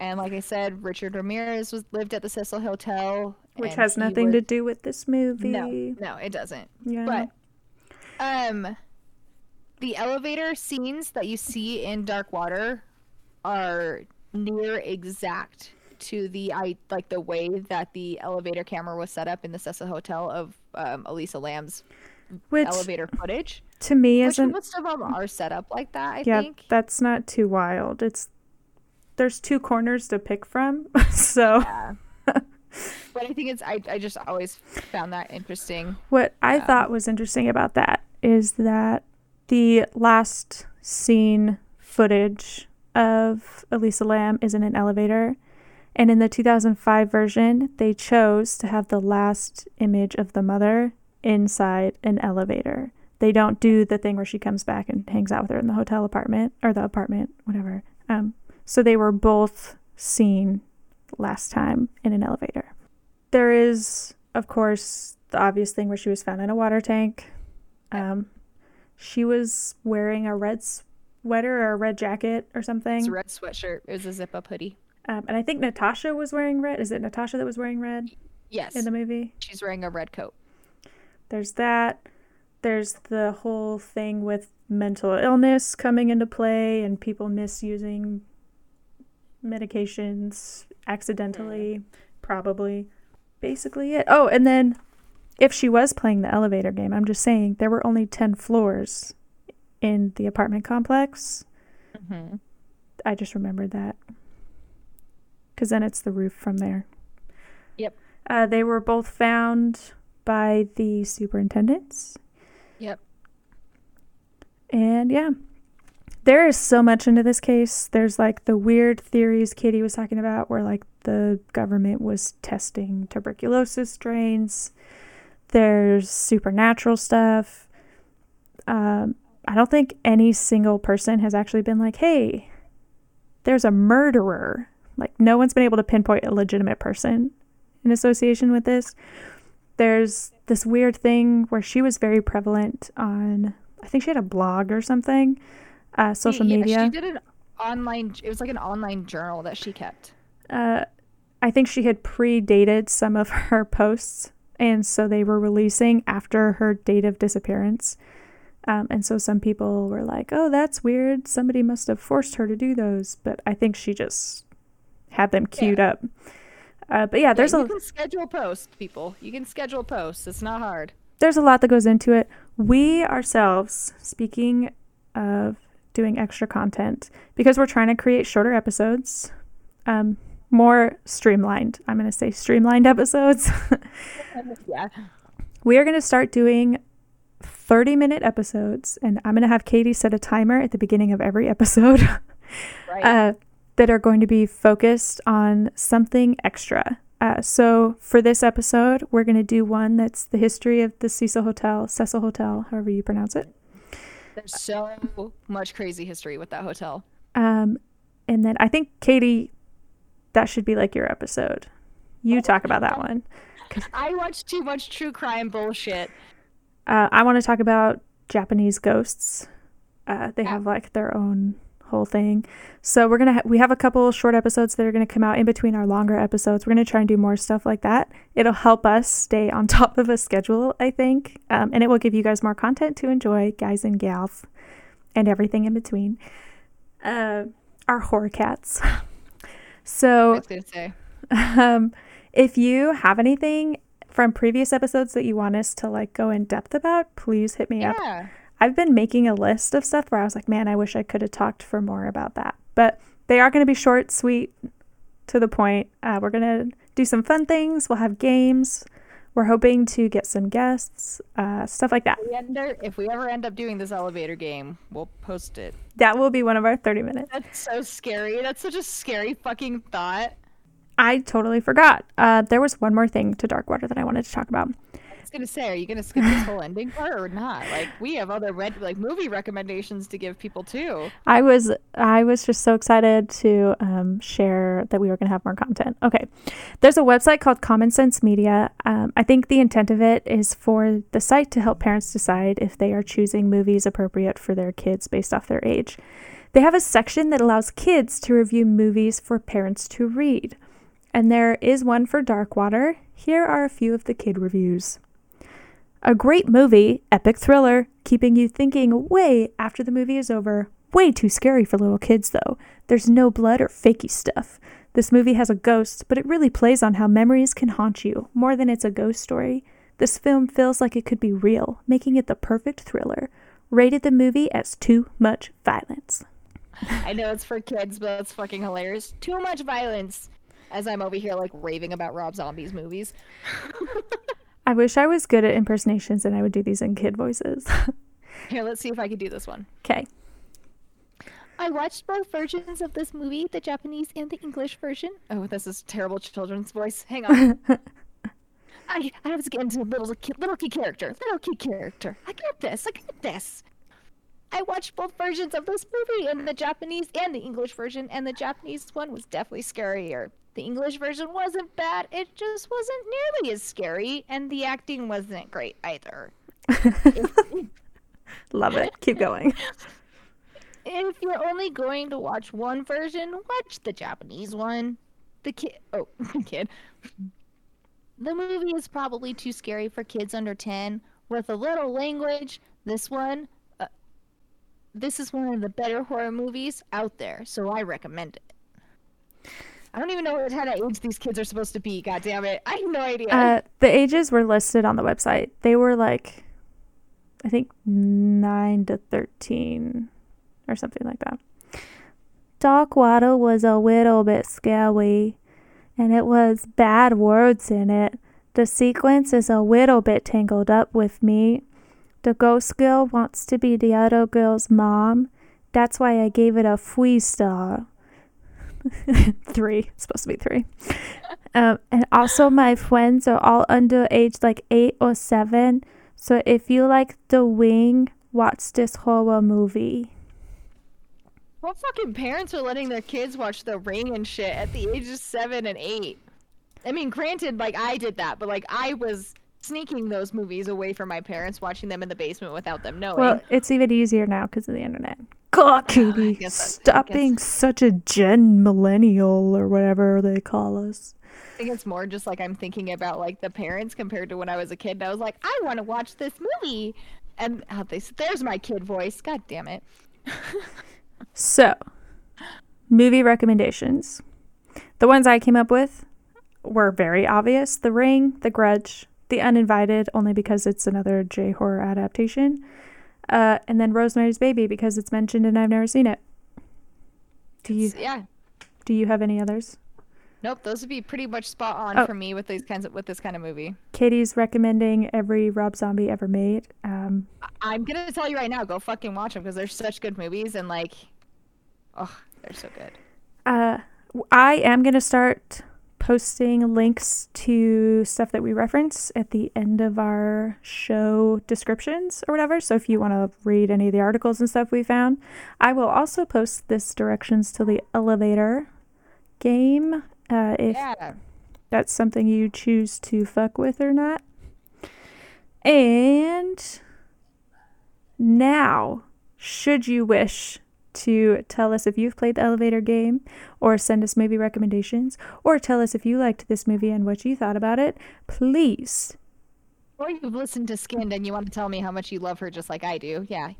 And like I said, Richard Ramirez was lived at the Cecil Hotel, Which has nothing was- to do with this movie. No, no, it doesn't. Yeah. But um the elevator scenes that you see in Dark Water are near exact to the I like the way that the elevator camera was set up in the Cecil Hotel of um, Elisa Lam's which elevator footage. to me Which isn't most of them are set up like that, I yeah, think. that's not too wild. It's there's two corners to pick from, so Yeah. but I think it's I, I just always found that interesting. what I Yeah. thought was interesting about that is that the last scene footage of Elisa Lam is in an elevator. And in the 2005 version, they chose to have the last image of the mother inside an elevator. They don't do the thing where she comes back and hangs out with her in the hotel apartment or the apartment, whatever. Um, so they were both seen last time in an elevator. There is of course, the obvious thing where she was found in a water tank. Um, she was wearing a red sweater or a red jacket or something. It's a red sweatshirt. It was a zip up hoodie. Um, and I think Natasha was wearing red. Is it Natasha that was wearing red Yes. in the movie? She's wearing a red coat. There's that. There's the whole thing with mental illness coming into play and people misusing medications accidentally, probably. Basically, it. Oh, and then if she was playing the elevator game, I'm just saying there were only 10 floors in the apartment complex. Mm-hmm. I just remembered that. Because then it's the roof from there. Yep. Uh, they were both found by the superintendents. Yep. And yeah, there is so much into this case. There's like the weird theories Katie was talking about, where like the government was testing tuberculosis strains. There's supernatural stuff. Um, I don't think any single person has actually been like, hey, there's a murderer. Like, no one's been able to pinpoint a legitimate person in association with this. There's this weird thing where she was very prevalent on, I think she had a blog or something, uh, social Yeah, media. She did an online. It was like an online journal that she kept. uh, I think she had predated some of her posts, and so they were releasing after her date of disappearance. Um, and so some people were like, "Oh, that's weird. Somebody must have forced her to do those." But I think she just had them queued up. Uh, but yeah, there's yeah, a you can schedule posts, people. You can schedule posts. It's not hard. there's a lot that goes into it. We ourselves, speaking of doing extra content, because we're trying to create shorter episodes, um, more streamlined. I'm going to say streamlined episodes. Yeah. we are going to start doing 30 minute episodes, and I'm going to have Katie set a timer at the beginning of every episode Right. uh, that are going to be focused on something extra. Uh, so for this episode, we're going to do one that's the history of the Cecil Hotel, Cecil Hotel, however you pronounce it. There's so much crazy history with that hotel. Um, and then I think Katie, that should be like your episode. You talk about that one. I watch too much true crime bullshit. Uh, I want to talk about Japanese ghosts. Uh, they have like their own whole thing. So we're gonna ha- we have a couple short episodes that are gonna come out in between our longer episodes. We're gonna try and do more stuff like that. It'll help us stay on top of a schedule, I think, um, and it will give you guys more content to enjoy, guys and gals, and everything in between. Uh, our horror cats. So say. um, if you have anything from previous episodes that you want us to like go in depth about, please hit me up. I've been making a list of stuff where I was like, man, I wish I could have talked for more about that. But they are going to be short, sweet, to the point. Uh, we're going to do some fun things. We'll have games. We're hoping to get some guests, uh, stuff like that. We end up- if we ever end up doing this elevator game, we'll post it. That will be one of our 30 minutes. That's so scary. That's such a scary fucking thought. I totally forgot. Uh, there was one more thing to Darkwater that I wanted to talk about. Was gonna say, are you gonna skip this whole ending part or not? Like, we have other red like movie recommendations to give people too. I was I was just so excited to um, share that we were to have more content. Okay, there's a website called Common Sense Media. Um, I think the intent of it is for the site to help parents decide if they are choosing movies appropriate for their kids based off their age. They have a section that allows kids to review movies for parents to read, and there is one for Darkwater. Here are a few of the kid reviews. A great movie, epic thriller, keeping you thinking way after the movie is over. Way too scary for little kids, though. There's no blood or fakey stuff. This movie has a ghost, but it really plays on how memories can haunt you more than it's a ghost story. This film feels like it could be real, making it the perfect thriller. Rated the movie as too much violence. I know it's for kids, but it's fucking hilarious. Too much violence. As I'm over here like raving about Rob Zombie's movies. I wish I was good at impersonations and I would do these in kid voices. Here, let's see if I can do this one. okay. I watched both versions of this movie, the Japanese and the English version. Oh, this is terrible children's voice. Hang on. I, I have to get into little kid, little kid character. Little kid character. I got this. I got this. I watched both versions of this movie, in the Japanese and the English version, and the Japanese one was definitely scarier. The English version wasn't bad, it just wasn't nearly as scary, and the acting wasn't great either. Love it. Keep going. If you're only going to watch one version, watch the Japanese one. The kid, oh, the kid. The movie is probably too scary for kids under 10. With a little language, this one, uh, this is one of the better horror movies out there, so I recommend it. I don't even know what kind of age these kids are supposed to be. God damn it, I have no idea. Uh, the ages were listed on the website. They were like, I think nine to thirteen, or something like that. Dark water was a little bit scary, and it was bad words in it. The sequence is a little bit tangled up with me. The ghost girl wants to be the other girl's mom. That's why I gave it a free star. three. It's supposed to be three. Um, and also, my friends are all under age like eight or seven. So if you like The Wing, watch this horror movie. what fucking parents are letting their kids watch The Ring and shit at the age of seven and eight? I mean, granted, like I did that, but like I was sneaking those movies away from my parents, watching them in the basement without them knowing. Well, it's even easier now because of the internet. God, Katie, guess that- stop guess- being such a gen millennial or whatever they call us. I think it's more just like I'm thinking about like the parents compared to when I was a kid. And I was like, I want to watch this movie, and uh, oh, they, there's my kid voice. God damn it. So, movie recommendations. The ones I came up with were very obvious The Ring, The Grudge, The Uninvited, only because it's another J horror adaptation, uh, and then Rosemary's Baby because it's mentioned and I've never seen it. Do you yeah. do you have any others? Nope. Those would be pretty much spot on Oh. for me with these kinds of with this kind of movie. Katie's recommending every Rob Zombie ever made. Um, I'm gonna tell you right now, go fucking watch them because they're such good movies and like, oh, they're so good. uh, I am going to start posting links to stuff that we reference at the end of our show descriptions or whatever. So if you want to read any of the articles and stuff we found, I will also post this directions to the elevator game uh, if Yeah. that's something you choose to fuck with or not. And now, should you wish to tell us if you've played the elevator game, or send us movie recommendations, or tell us if you liked this movie and what you thought about it, please Or you've listened to Skynd and you want to tell me how much you love her just like I do. Yeah.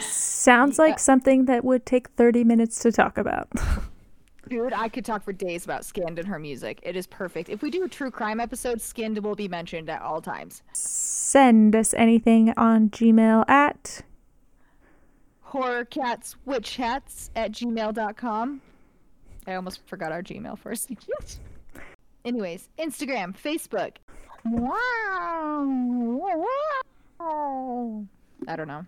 sounds like something that would take 30 minutes to talk about. Dude, I could talk for days about Skynd and her music. It is perfect. If we do a true crime episode, Skynd will be mentioned at all times. Send us anything on Gmail at Horror cats, witch hats at gmail.com. I almost forgot our Gmail for a second. Anyways, Instagram, Facebook. Wow. I don't know.